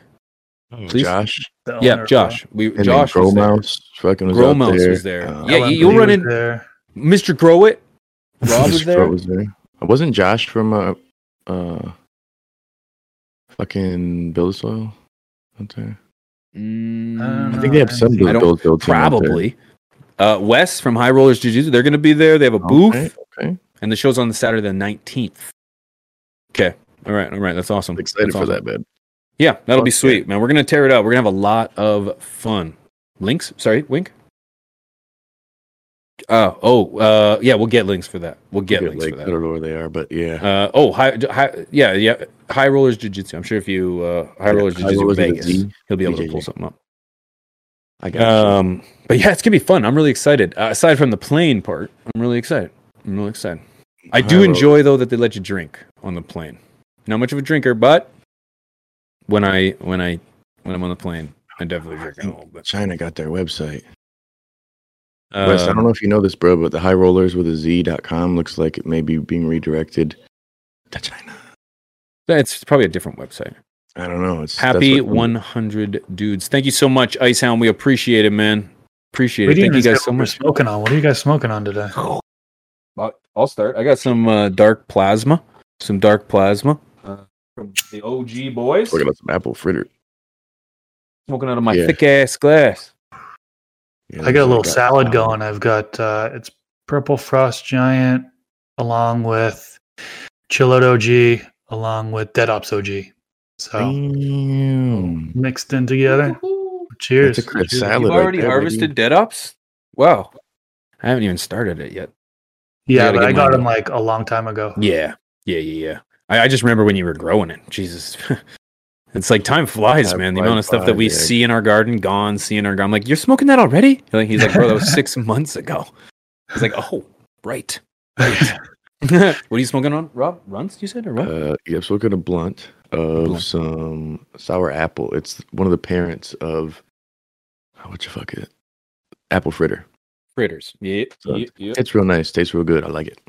Please? Josh. Yeah, Josh. We And Josh then was there. Mouse fucking was Grow out Mouse there. was there. Uh, Yeah, LMP you- you'll run in- there. Mr. Grow It. Rob was there. Crow was there. Uh, Wasn't Josh from uh, uh fucking Build a Soil out there? Mm, I think they have some I Build don't- Build Build team out there. probably. Uh, Wes from High Rollers Jiu Jitsu. They're going to be there. They have a booth, Okay, okay. and the show's on the Saturday the nineteenth. Okay. All right. All right. That's awesome. I'm excited That's for awesome. that, man. Yeah, that'll be sweet, man. We're gonna tear it out. We're gonna have a lot of fun. Links? Sorry, Wink. Uh, oh, uh, yeah, we'll get links for that. We'll get Okay, links like, for I don't know where they are, but yeah. Uh, oh, high, high, yeah, yeah, High Rollers Jiu Jitsu. I'm sure if you uh, High Rollers High Jiu Jitsu Rollers with a Vegas, he'll be able to pull something up. I got you. Um, but yeah, it's gonna be fun. I'm really excited. Uh, aside from the plane part, I'm really excited. I'm really excited. I do enjoy though that they let you drink on the plane. Not much of a drinker, but when I when I when I'm on the plane, I definitely drink a little bit. China got their website. Wes, I Um, don't know if you know this, bro, but the high rollers with a Z.com looks like it may be being redirected to China. It's probably a different website. I don't know. It's Happy 100 dudes. Thank you so much, Icehound. We appreciate it, man. Appreciate it. Thank you guys so much. smoking on. What are you guys smoking on today? I'll- I'll start. I got some uh, dark plasma. Some dark plasma uh, from the OG boys. Talking about some apple fritter. Smoking out of my Yeah. thick ass glass. Yeah, I got a little what I salad got. going. I've got uh, it's purple frost giant along with Chillot OG along with Dead Ops OG. So Damn. mixed in together. Cheers. That's a Cheers. salad. You've right already there, harvested baby. dead ops? Wow. I haven't even started it yet. Yeah, but I got them like a long time ago. Yeah. Yeah, yeah, yeah. I, I just remember when you were growing it. Jesus. it's like time flies, Time man. The amount of stuff that we yeah. see in our garden, gone, see in our garden. I'm like, you're smoking that already? Like, he's like, bro, that was six months ago. He's like, oh, right. Right. what are you smoking on, Rob? Runs, you said, or what? Uh, yeah, so we're gonna blunt of Blunt. some sour apple. It's one of the parents of oh, what you fuck it, apple fritter. Fritters. Yeah. So yeah. It's real nice. Tastes real good. I like it.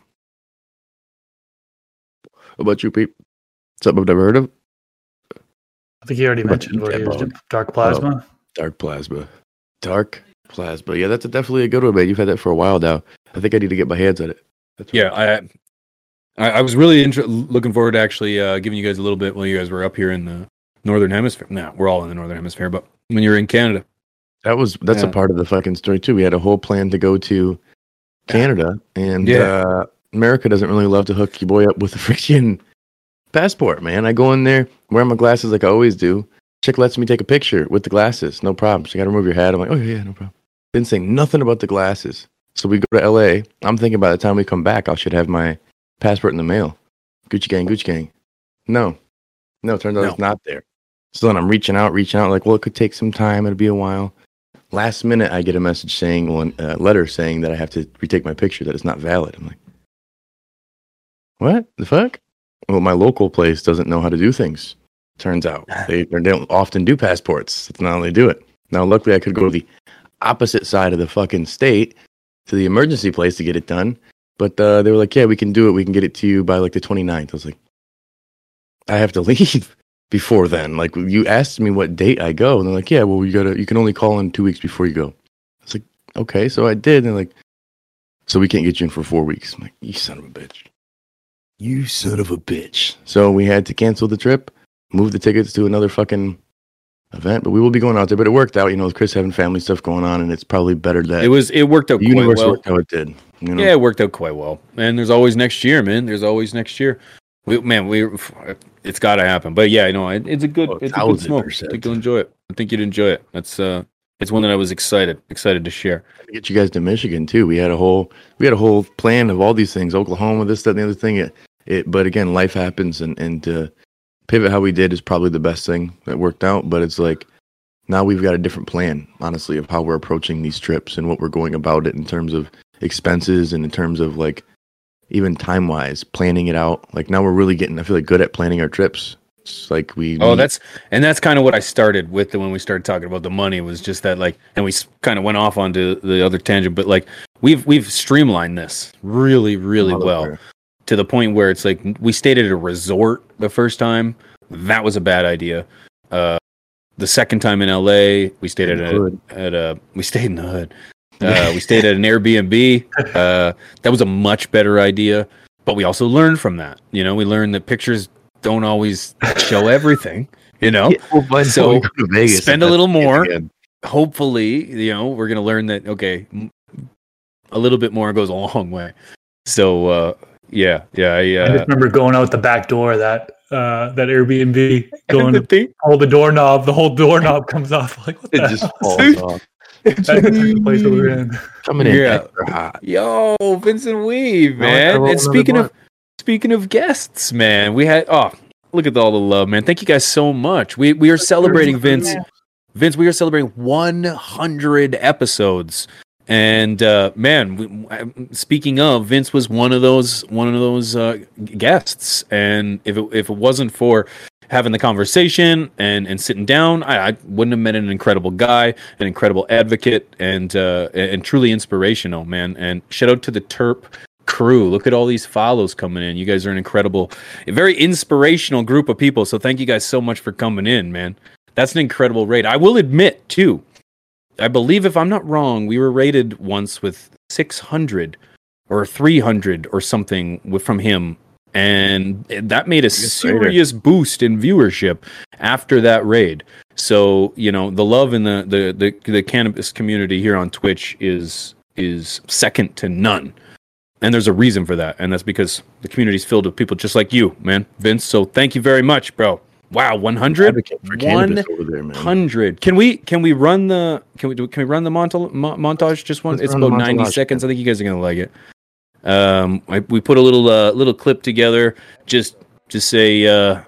What about you, Pete? Something I've never heard of? I think you already mentioned what you, it is. Deb? Dark plasma. Dark plasma. Dark plasma. Yeah, that's a, definitely a good one, man. You've had that for a while now. I think I need to get my hands on it. That's Yeah, right. I, I I was really inter- looking forward to actually uh, giving you guys a little bit while you guys were up here in the northern hemisphere. No, we're all in the northern hemisphere, but when you're in Canada, That was that's Yeah. a part of the fucking story too. We had a whole plan to go to Canada, and Yeah. uh, America doesn't really love to hook your boy up with a freaking passport, man. I go in there, wear my glasses like I always do. Chick lets me take a picture with the glasses, no problem. She got to remove your hat. I'm like, oh yeah, no problem. Didn't say nothing about the glasses. So we go to LA. I'm thinking by the time we come back, I should have my passport in the mail. Gucci gang, Gucci gang. No, no. Turns out No. it's not there. So then I'm reaching out, reaching out, like, well, it could take some time. It'll be a while. last minute, I get a message saying, one uh, letter saying that I have to retake my picture, that it's not valid. I'm like, what the fuck? Well, my local place doesn't know how to do things. Turns out they, they don't often do passports. That's not how they do it. Now, luckily, I could go to the opposite side of the fucking state to the emergency place to get it done. But uh, they were like, yeah, we can do it. We can get it to you by like the 29th. I was like, I have to leave before then. Like, you asked me what date I go. And they're like, yeah, well, you gotta, you can only call in two weeks before you go. I was like, okay. So I did. And they're like, so we can't get you in for four weeks. I'm like, you son of a bitch. You son of a bitch. So we had to cancel the trip, move the tickets to another fucking event. But we will be going out there. But it worked out, you know, with Chris having family stuff going on. And it's probably better that It was it worked out the quite universe well. worked how it did. You know? Yeah, it worked out quite well. And there's always next year, man. There's always next year. We, man, we it's got to happen. But yeah, I know it, it's a good Oh, it's a good thousand smoke. I think you'll enjoy it. I think you'd enjoy it. That's uh it's one that I was excited excited to share. to get you guys to Michigan too. We had a whole we had a whole plan of all these things. Oklahoma, this, that, and the other thing. It, it but again, life happens, and and to pivot how we did is probably the best thing that worked out. But it's like now we've got a different plan, honestly, of how we're approaching these trips and what we're going about it in terms of expenses and in terms of like even time wise planning it out. Like now we're really getting, I feel like, good at planning our trips. It's like we. Oh, meet- that's and that's kind of what I started with when we started talking about the money was just that like, and we kind of went off onto the other tangent, but like we've we've streamlined this really really well Motherfucker. to the point where it's like we stayed at a resort the first time. That was a bad idea. Uh, the second time in LA, we stayed at In the a at a we stayed in the hood. Uh, we stayed at an Airbnb. Uh, that was a much better idea, but we also learned from that. You know, we learned that pictures don't always show everything. You know, Yeah, well, but So, go to Vegas spend a little more. again. hopefully, you know, we're gonna learn that. Okay, a little bit more goes a long way. So uh, yeah, yeah, I, I uh, just remember going out the back door of that uh, that Airbnb, going the to thing- hold the doorknob. The whole doorknob comes off. Like what the It just hell? falls off. That's the place that we're in. Coming in Yeah. Yo, Vincent Weave, Now I gotta man. And speaking of blunt. Speaking of guests, man, we had oh, look at all the love, man. Thank you guys so much. We we are celebrating Vince. Vince, we are celebrating 100 episodes. And uh, man, we, speaking of, Vince was one of those one of those uh, guests, and if it, if it wasn't for having the conversation and and sitting down, I, I wouldn't have met an incredible guy, an incredible advocate, and uh, and truly inspirational, man. And shout out to the Terp crew. Look at all these follows coming in. You guys are an incredible, very inspirational group of people. So thank you guys so much for coming in, man. That's an incredible rate. I will admit too. I believe if I'm not wrong, we were rated once with 600 or 300 or something with, from him and that made a serious boost in viewership after that raid. So, you know, the love in the the the, the cannabis community here on Twitch is is second to none. And there's a reason for that. And that's because the community is filled with people just like you, man. Vince, so thank you very much, bro. Wow, 100 Advocate for cannabis over there, man. hundred. Can we can we run the can we can we run the monta- mo- montage just one? Let's it's about ninety montage, seconds. I think you guys are gonna like it. Um, I, we put a little uh, little clip together just to say, uh,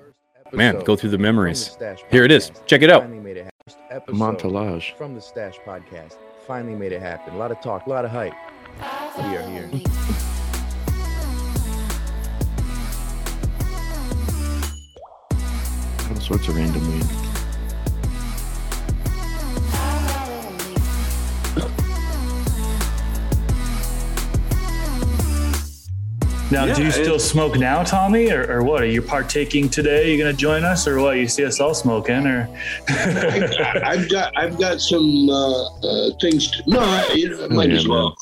man, go through the memories. Here it is. Check it out. Made it happen. Montage. from the Stash Podcast. Finally made it happen. A lot of talk, a lot of hype. We are here. All sorts of random weed. Now, do you still it- smoke now, Tommy, or, or what? Are you partaking today? You gonna join us, or what? You see us all smoking, or? I- I've got I've got some uh, uh, things. To, no, I, you know, I might yeah, as well.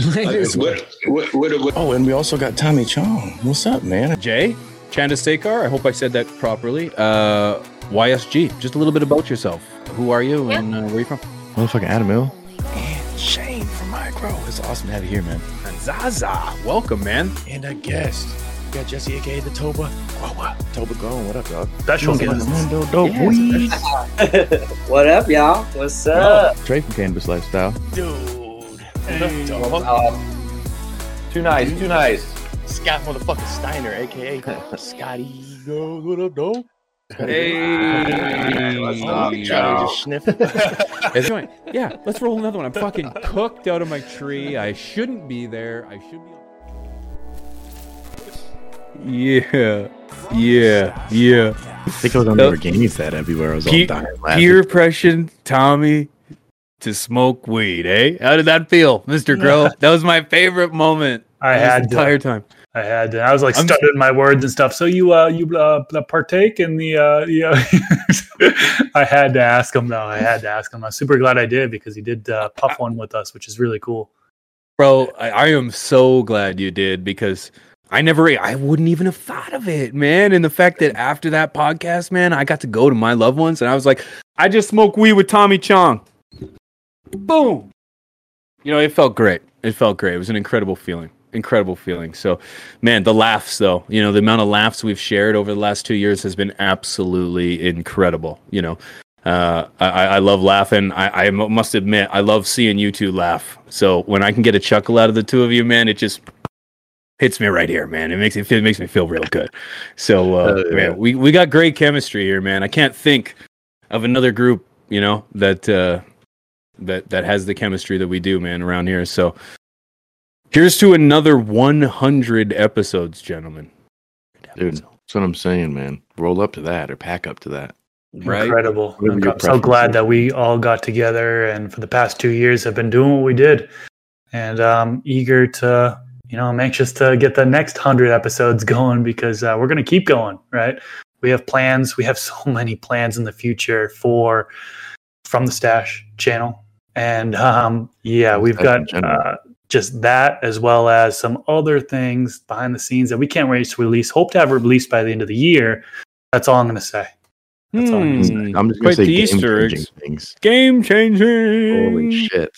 I- what, what, what, what, Oh, and we also got Tommy Chong. What's up, man? Jay Chandrasekhar. I hope I said that properly. Uh, YSG. Just a little bit about yourself. Who are you and uh, where are you from? Motherfucking Adam Hill. And Shane from Migro. It's awesome to have you here, man. And Zaza. Welcome, man. And a guest. We got Jesse, aka the Toba. Grower. Toba Grown, what up, dog? Special Getting guest. the Mendo dope weed. What up, y'all? What's up? Trey from Cannabis Lifestyle. Dude. Um, Too nice, too nice. Scott motherfucking Steiner, aka Scotty. Goes, what up, dog? Hey, Charlie just sniffed. It's going, yeah, let's roll another one. I'm fucking cooked out of my tree. I shouldn't be there. I should be. Yeah, yeah, yeah. I think I was on the Organi set everywhere. I was all Pe- dying laughing. peer pressure Tommy to smoke weed, eh? How did that feel, Mr. Grow? that was my favorite moment. I had to. entire time. I had to. I was like stuttering my words and stuff. So you uh you uh partake in the uh yeah. I had to ask him though. I had to ask him. I'm super glad I did because he did uh, puff one with us, which is really cool. Bro, I, I am so glad you did because I never, I wouldn't even have thought of it, man. And the fact that after that podcast, man, I got to go to my loved ones and I was like, I just smoked weed with Tommy Chong. Boom. You know, it felt great. It felt great. It was an incredible feeling. Incredible feeling. So, man, the laughs, though, you know, the amount of laughs we've shared over the last two years has been absolutely incredible. You know, uh, I, I love laughing. I, I must admit, I love seeing you two laugh. So when I can get a chuckle out of the two of you, man, it just hits me right here, man. It makes it, it makes me feel real good. So, uh, yeah. man, we, we got great chemistry here, man. I can't think of another group, you know, that uh, that that has the chemistry that we do, man, around here. So, here's to another 100 episodes, gentlemen. Dude, that's what I'm saying, man. Roll up to that or pack up to that. Right? Incredible. Whatever I'm so glad that we all got together and for the past two years have been doing what we did. And um eager to, you know, I'm anxious to get the next hundred episodes going because uh, we're gonna keep going, right? We have plans. We have so many plans in the future for from the stash channel. And um yeah, we've got uh, just that as well as some other things behind the scenes that we can't wait to release. Hope to have released by the end of the year. That's all I'm gonna say. That's all I'm gonna say. Hmm, I'm just quite gonna say the game Easter changing eggs. things. Game changing. Holy shit!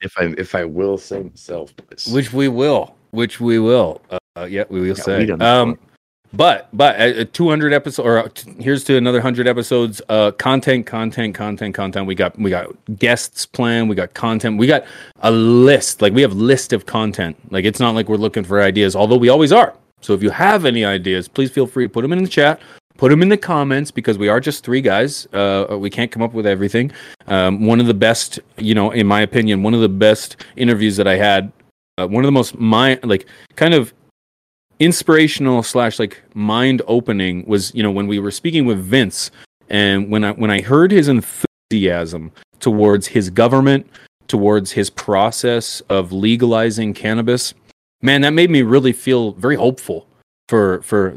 If I if I will say myself, boys. Which we will. Which we will. Uh, yeah, we will Yeah, say. we Um, before. But but uh, 200 episodes, or uh, t- here's to another 100 episodes. Uh, content, content, content, content. We got we got guests planned. We got content. We got a list. Like we have list of content. Like it's not like we're looking for ideas, although we always are. So if you have any ideas, please feel free to put them in the chat. Put them in the comments because we are just three guys. Uh, we can't come up with everything. Um, one of the best, you know, in my opinion, one of the best interviews that I had uh, one of the most my like kind of inspirational slash like mind opening was you know when we were speaking with Vince and when I when I heard his enthusiasm towards his government towards his process of legalizing cannabis man that made me really feel very hopeful for for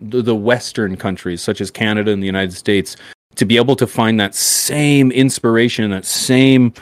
the, western countries such as Canada and the United States to be able to find that same inspiration that same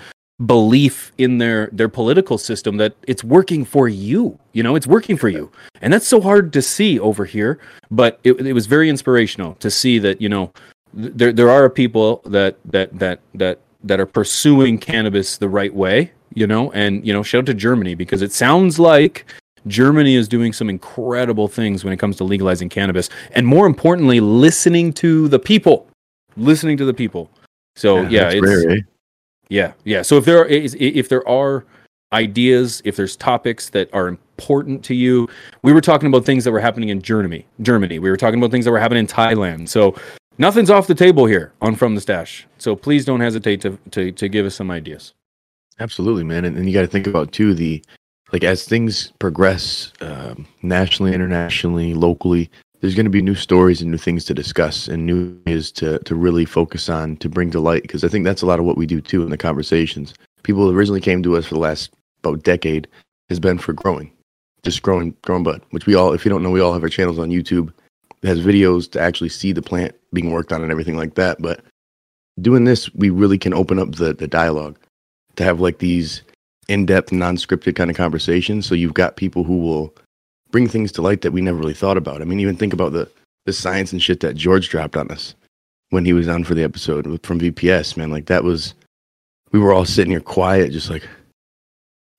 belief in their their political system that it's working for you you know it's working for you and that's so hard to see over here but it, it was very inspirational to see that you know th- there there are people that that that that that are pursuing cannabis the right way you know and you know shout out to Germany because it sounds like Germany is doing some incredible things when it comes to legalizing cannabis and more importantly listening to the people listening to the people so yeah, that's it's rare, eh? Yeah, yeah. So if there are if there are ideas, if there's topics that are important to you, we were talking about things that were happening in Germany. Germany. We were talking about things that were happening in Thailand. So nothing's off the table here on From the Stash. So please don't hesitate to to, to give us some ideas. Absolutely, man. And, and you got to think about too the like as things progress um, nationally, internationally, locally. There's going to be new stories and new things to discuss and new is to to really focus on to bring to light because I think that's a lot of what we do too in the conversations. People originally came to us for the last about decade has been for growing, just growing, growing bud. Which we all, if you don't know, we all have our channels on YouTube. It has videos to actually see the plant being worked on and everything like that. But doing this, we really can open up the the dialogue to have like these in-depth non-scripted kind of conversations so you've got people who will bring things to light that we never really thought about i mean even think about the the science and shit that george dropped on us when he was on for the episode from vps man like that was we were all sitting here quiet just like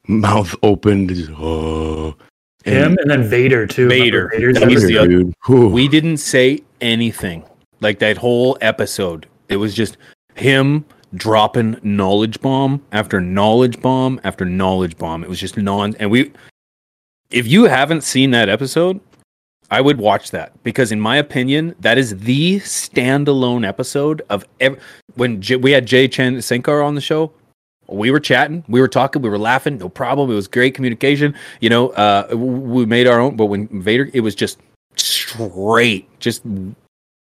mouth open just, oh Him and then Vader too. Vader. Remember Vader's That was episode? the dude Whew. We didn't say anything like that whole episode. It was just him dropping knowledge bomb after knowledge bomb after knowledge bomb. It was just non and we if you haven't seen that episode, I would watch that because, in my opinion, that is the standalone episode of ev- when J- we had Jay Chen Senkar on the show. We were chatting, we were talking, we were laughing, no problem. It was great communication. You know, uh, we made our own, but when Vader, it was just straight, just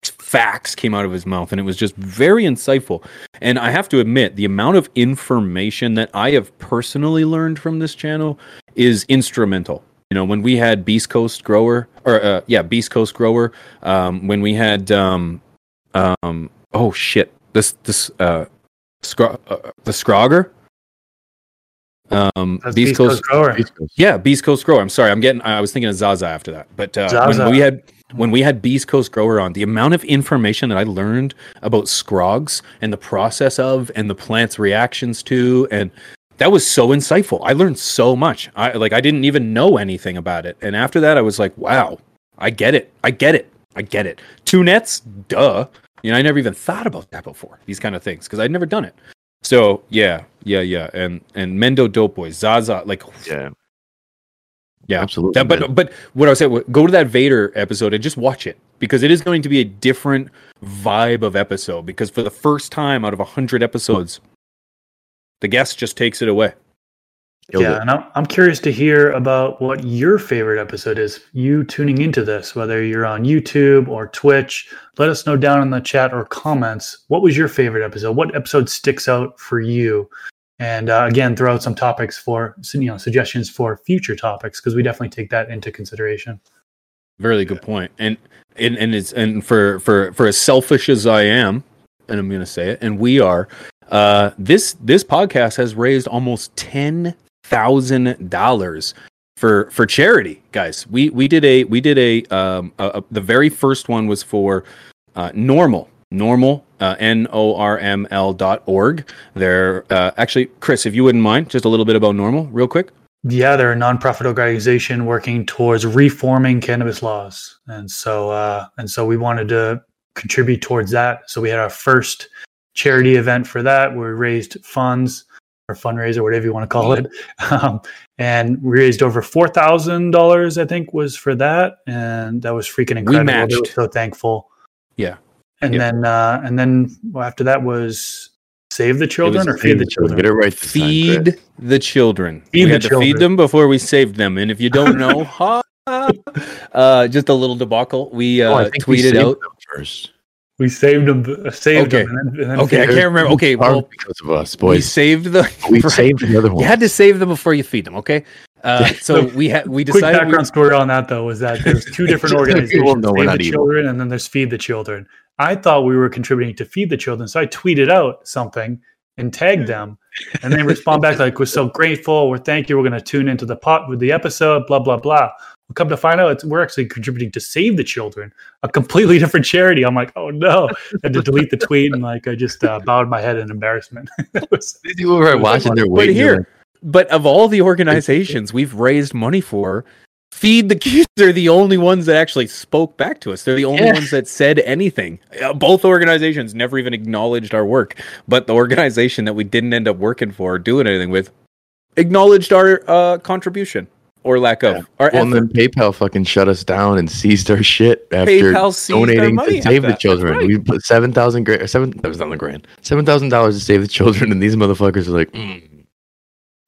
facts came out of his mouth, and it was just very insightful. And I have to admit, the amount of information that I have personally learned from this channel is instrumental. You know, when we had Beast Coast Grower, or uh, yeah, Beast Coast Grower, um, when we had, um, um, oh shit, this this uh, Scro- uh the Scrogger, um, That's Beast Coast Grower. yeah, Beast Coast Grower. I'm sorry, I'm getting. I was thinking of Zaza after that, but uh, when we had when we had Beast Coast Grower on, the amount of information that I learned about scrogs and the process of and the plant's reactions to, and that was so insightful. I learned so much. I like I didn't even know anything about it, and after that, I was like, wow, I get it. I get it. I get it. Two nets, duh. You know, I never even thought about that before. These kind of things because I'd never done it. So yeah, yeah, yeah, and and Mendo Dope Boys, Zaza, like Yeah, yeah, absolutely. that, but man. but what I was saying, go to that Vader episode and just watch it because it is going to be a different vibe of episode. Because for the first time out of a hundred episodes, the guest just takes it away. Killed yeah, it. and I'm, I'm curious to hear about what your favorite episode is. You tuning into this, whether you're on YouTube or Twitch, let us know down in the chat or comments. What was your favorite episode? What episode sticks out for you? And uh, again, throw out some topics for you know suggestions for future topics because we definitely take that into consideration. Very good point. And and and it's and for for for as selfish as I am, and I'm going to say it, and we are. Uh, this this podcast has raised almost ten thousand dollars for for charity, guys. We we did a we did a um a, a- the very first one was for uh, normal normal uh, n o r m l dot org. They're uh, actually Chris, if you wouldn't mind, just a little bit about NORML, real quick. Yeah, they're a nonprofit organization working towards reforming cannabis laws, and so uh, and so we wanted to contribute towards that. So we had our first charity event for that. where We raised funds or fundraiser, whatever you want to call it, um, and we raised over four thousand dollars. I think was for that, and that was freaking incredible. They were matched. so thankful. Yeah. and Yep. then uh, and then well, after that was save the children or feed the children. Get it right. this time, feed the children. Feed we the had to feed them before we saved them. And if you don't know, ha, uh, just a little debacle. We uh, Oh, I think we tweeted out. first. We saved them. uh, Saved Okay. them. And then, and then Okay, I can't remember. Okay, well, because of us, boys. we saved the. We right. saved the other one. You had to save them before you feed them. Okay. Uh, so we had we quick decided. we- background story on that though was that there's two different Just so people organizations know we're save the evil. children and then there's feed the children i thought we were contributing to feed the children so i tweeted out something and tagged them and they respond back like we're so grateful we're thank you we're going to tune into the pot with the episode blah blah blah well, come to find out it's, we're actually contributing to save the children a completely different charity i'm like oh no I had to delete the tweet and like i just uh, bowed my head in embarrassment was- These people were watching their but weight. here, but of all the organizations we've raised money for, Feed the Kids are the only ones that actually spoke back to us. They're the only Yeah. ones that said anything. Uh, both organizations never even acknowledged our work, but the organization that we didn't end up working for or doing anything with acknowledged our uh, contribution or lack of. Our Well, and then PayPal fucking shut us down and seized our shit after donating to save the children. Right. We put seven thousand grand, seven that was not a grand, seven thousand dollars to save the children, and these motherfuckers are like, "Mm,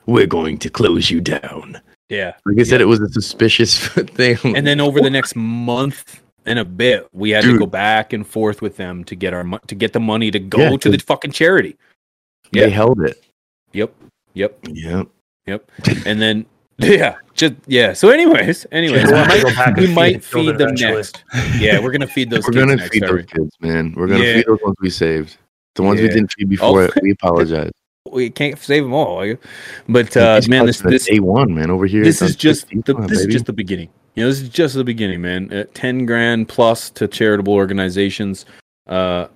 "We're going to close you down." yeah. Like I said, it was a suspicious thing. And then over the next month and a bit, we had to go back and forth with them to get our mo- to get the money to go Yeah, to the fucking charity. they held it. Yep. Yep. Yep. Yep. And then yeah, just yeah. So anyways, anyways, We'll we have to go might, we feed might feed them eventually. next. Yeah, we're gonna feed those kids. We're gonna next. feed Ari. those kids, man. We're gonna Yeah. feed those ones we saved. The ones we didn't feed before, Oh. we apologize. We can't save them all, but uh, man, this fucking this day one, man, over here. this is just the, month, this is just the beginning. You know, this is just the beginning, man. Uh, Ten grand plus to charitable organizations. Uh,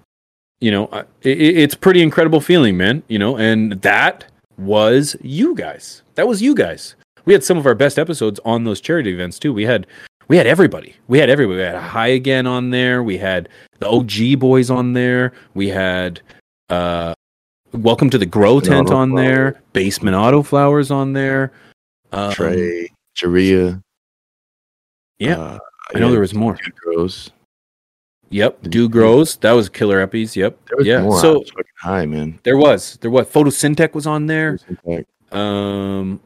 you know, uh, it, it's pretty incredible feeling, man. You know, and that was you guys. That was you guys. We had some of our best episodes on those charity events too. We had we had everybody. We had everybody. We had High Again on there. We had the OG boys on there. We had uh Welcome to the Grow Basement Tent on there. Basement Auto Flowers on there. Um, Trey, Sharia. Yeah. Uh, I know there was more. Dude grows. Yep, Do Grows. That was Killer Eppies. Yep. Yeah. So high, man. there was. There was. Photosyntec was on there. There Um.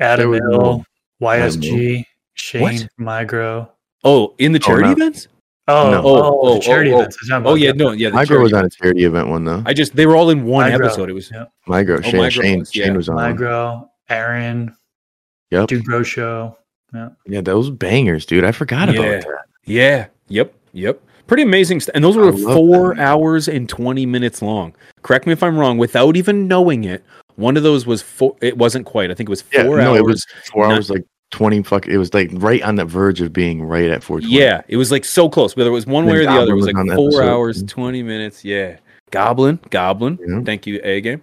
Adam Hill. YSG, Shane What? Migro. Oh, in the Oh, charity no. events. Oh, No. oh, Oh, oh, the charity oh, oh. events. Oh yeah, about- no, yeah. the My girl charity was on a charity event one though. I just they were all in one Migro. episode. It was Yeah. My girl, Oh, Shane, my girl Shane, was, yeah. Shane was on. Migro, Aaron, Yep. Dude Grow Show. Yeah, those bangers, dude. I forgot Yeah. about that. Yeah. Yep. Yep. Pretty amazing. St- and those were four that. hours and 20 minutes long. Correct me if I'm wrong. Without even knowing it, one of those was four. It wasn't quite. I think it was Yeah, four no, hours. it was four not- hours, like twenty. Fuck, it was like right on the verge of being right at four. yeah. It was like so close. Whether it was one way or the other, it was like four episode, hours, 20 minutes. Yeah. Goblin. Goblin. Yeah. Thank you, A game.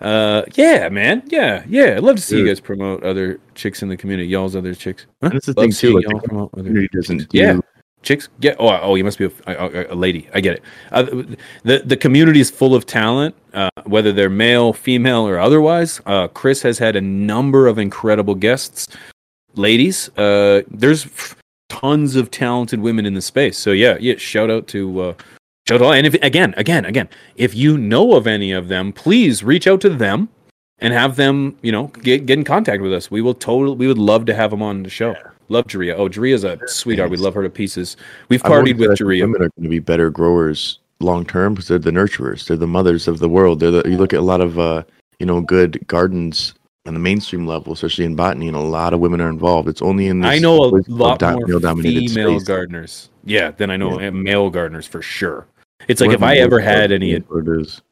Uh, yeah, man. Yeah. Yeah. I'd love to see you guys promote other chicks in the community. Y'all's other chicks. Huh? That's the Love thing too. Like y'all the promote other community doesn't. Yeah. Chicks? Get oh oh you must be a, a, a lady. I get it. Uh, the the community is full of talent uh, whether they're male female or otherwise. Uh, chris has had a number of incredible guests. Ladies uh, there's tons of talented women in the space. So yeah yeah shout out to uh, shout out and if again again again if you know of any of them please reach out to them and have them you know get, get in contact with us. We will totally we would love to have them on the show love Jaria. oh Jaria's a sweetheart we love her to pieces we've partied with Jaria Women are going to be better growers long term because they're the nurturers. They're the mothers of the world. They're the, you look at a lot of uh, you know good gardens on the mainstream level, especially in botany, and a lot of women are involved. It's only in this I know a lot dom- more female space. gardeners. Yeah, than I know Yeah. male gardeners for sure. It's like We're if I ever had any, that's what it is.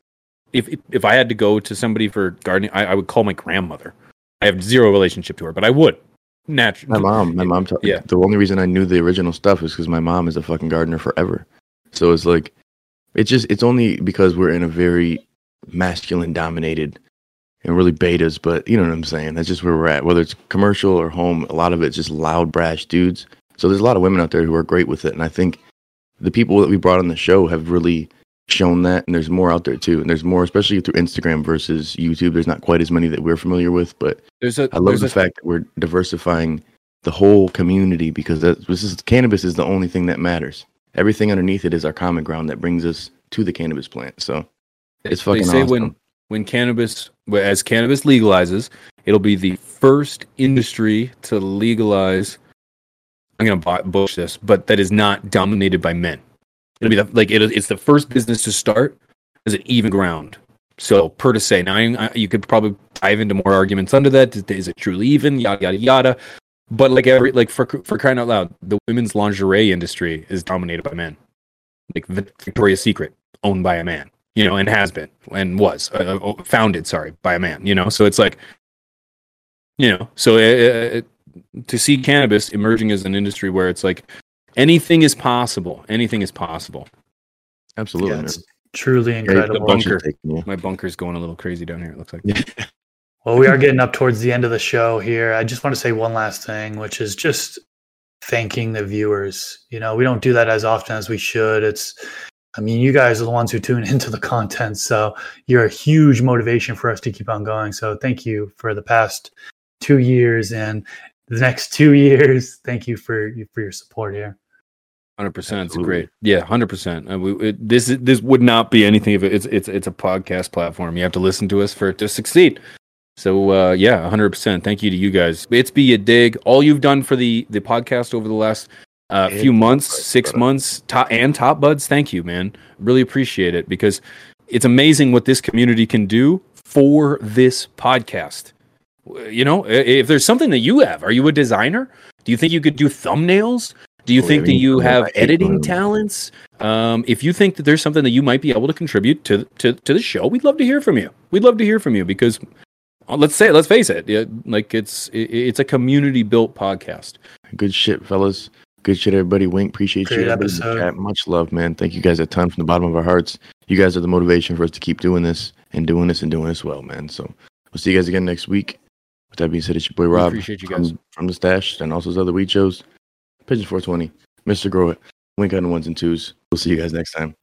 if if I had to go to somebody for gardening, I, I would call my grandmother. I have zero relationship to her, but I would naturally. My mom, my mom. Taught, Yeah. The only reason I knew the original stuff is because my mom is a fucking gardener forever. So it's like, it's just, it's only because we're in a very masculine dominated and really betas, but you know what I'm saying? That's just where we're at. Whether it's commercial or home, a lot of it's just loud, brash dudes. So there's a lot of women out there who are great with it. And I think the people that we brought on the show have really shown that. And there's more out there too. And there's more, especially through Instagram versus YouTube. There's not quite as many that we're familiar with, but There's a I love the a, fact that we're diversifying the whole community because that, this is cannabis is the only thing that matters. Everything underneath it is our common ground that brings us to the cannabis plant. So it's fucking they say awesome. when when cannabis as cannabis legalizes, it'll be the first industry to legalize. I'm gonna bush this, but that is not dominated by men. It'll be the, like it, it's the first business to start as an even ground. So per to say, now I, you could probably dive into more arguments under that. Is, it truly even? Yada yada yada. But like every like for for crying out loud, the women's lingerie industry is dominated by men. Like Victoria's Secret, owned by a man, you know, and has been and was uh, uh, founded, sorry, by a man, you know. So it's like, you know, so uh, uh, to see cannabis emerging as an industry where it's like anything is possible, anything is possible. Absolutely. Yeah, it's truly incredible. the bunker. yeah. My bunker's going a little crazy down here. It looks like. Well, we are getting up towards the end of the show here. I just want to say one last thing, which is just thanking the viewers. You know, we don't do that as often as we should. It's, I mean, you guys are the ones who tune into the content. So you're a huge motivation for us to keep on going. So thank you for the past two years and the next two years. Thank you for, for your support here. Hundred percent. It's great. Yeah, hundred percent. This this would not be anything if it, it's it's it's a podcast platform. You have to listen to us for it to succeed. So uh, yeah, hundred percent. Thank you to you guys. It's be a dig. All you've done for the the podcast over the last uh, few months, six brother. months, top and top buds. Thank you, man. Really appreciate it because it's amazing what this community can do for this podcast. You know, if there's something that you have, are you a designer? Do you think you could do thumbnails? Do you Oh, think that you have editing them. talents? Um, if you think that there's something that you might be able to contribute to to to the show, we'd love to hear from you. We'd love to hear from you because uh, let's say let's face it, yeah, like it's it, it's a community built podcast. Good shit, fellas. Good shit, everybody. Wink, appreciate Great you. everybody in the episode. chat. Much love, man. Thank you guys a ton from the bottom of our hearts. You guys are the motivation for us to keep doing this and doing this and doing this well, man. So we'll see you guys again next week. With that being said, it's your boy We Rob. appreciate you from, guys. from the stash and also his other weed shows. Pigeon 420, Mr. Grow It, Wink on the ones and twos. We'll see you guys next time.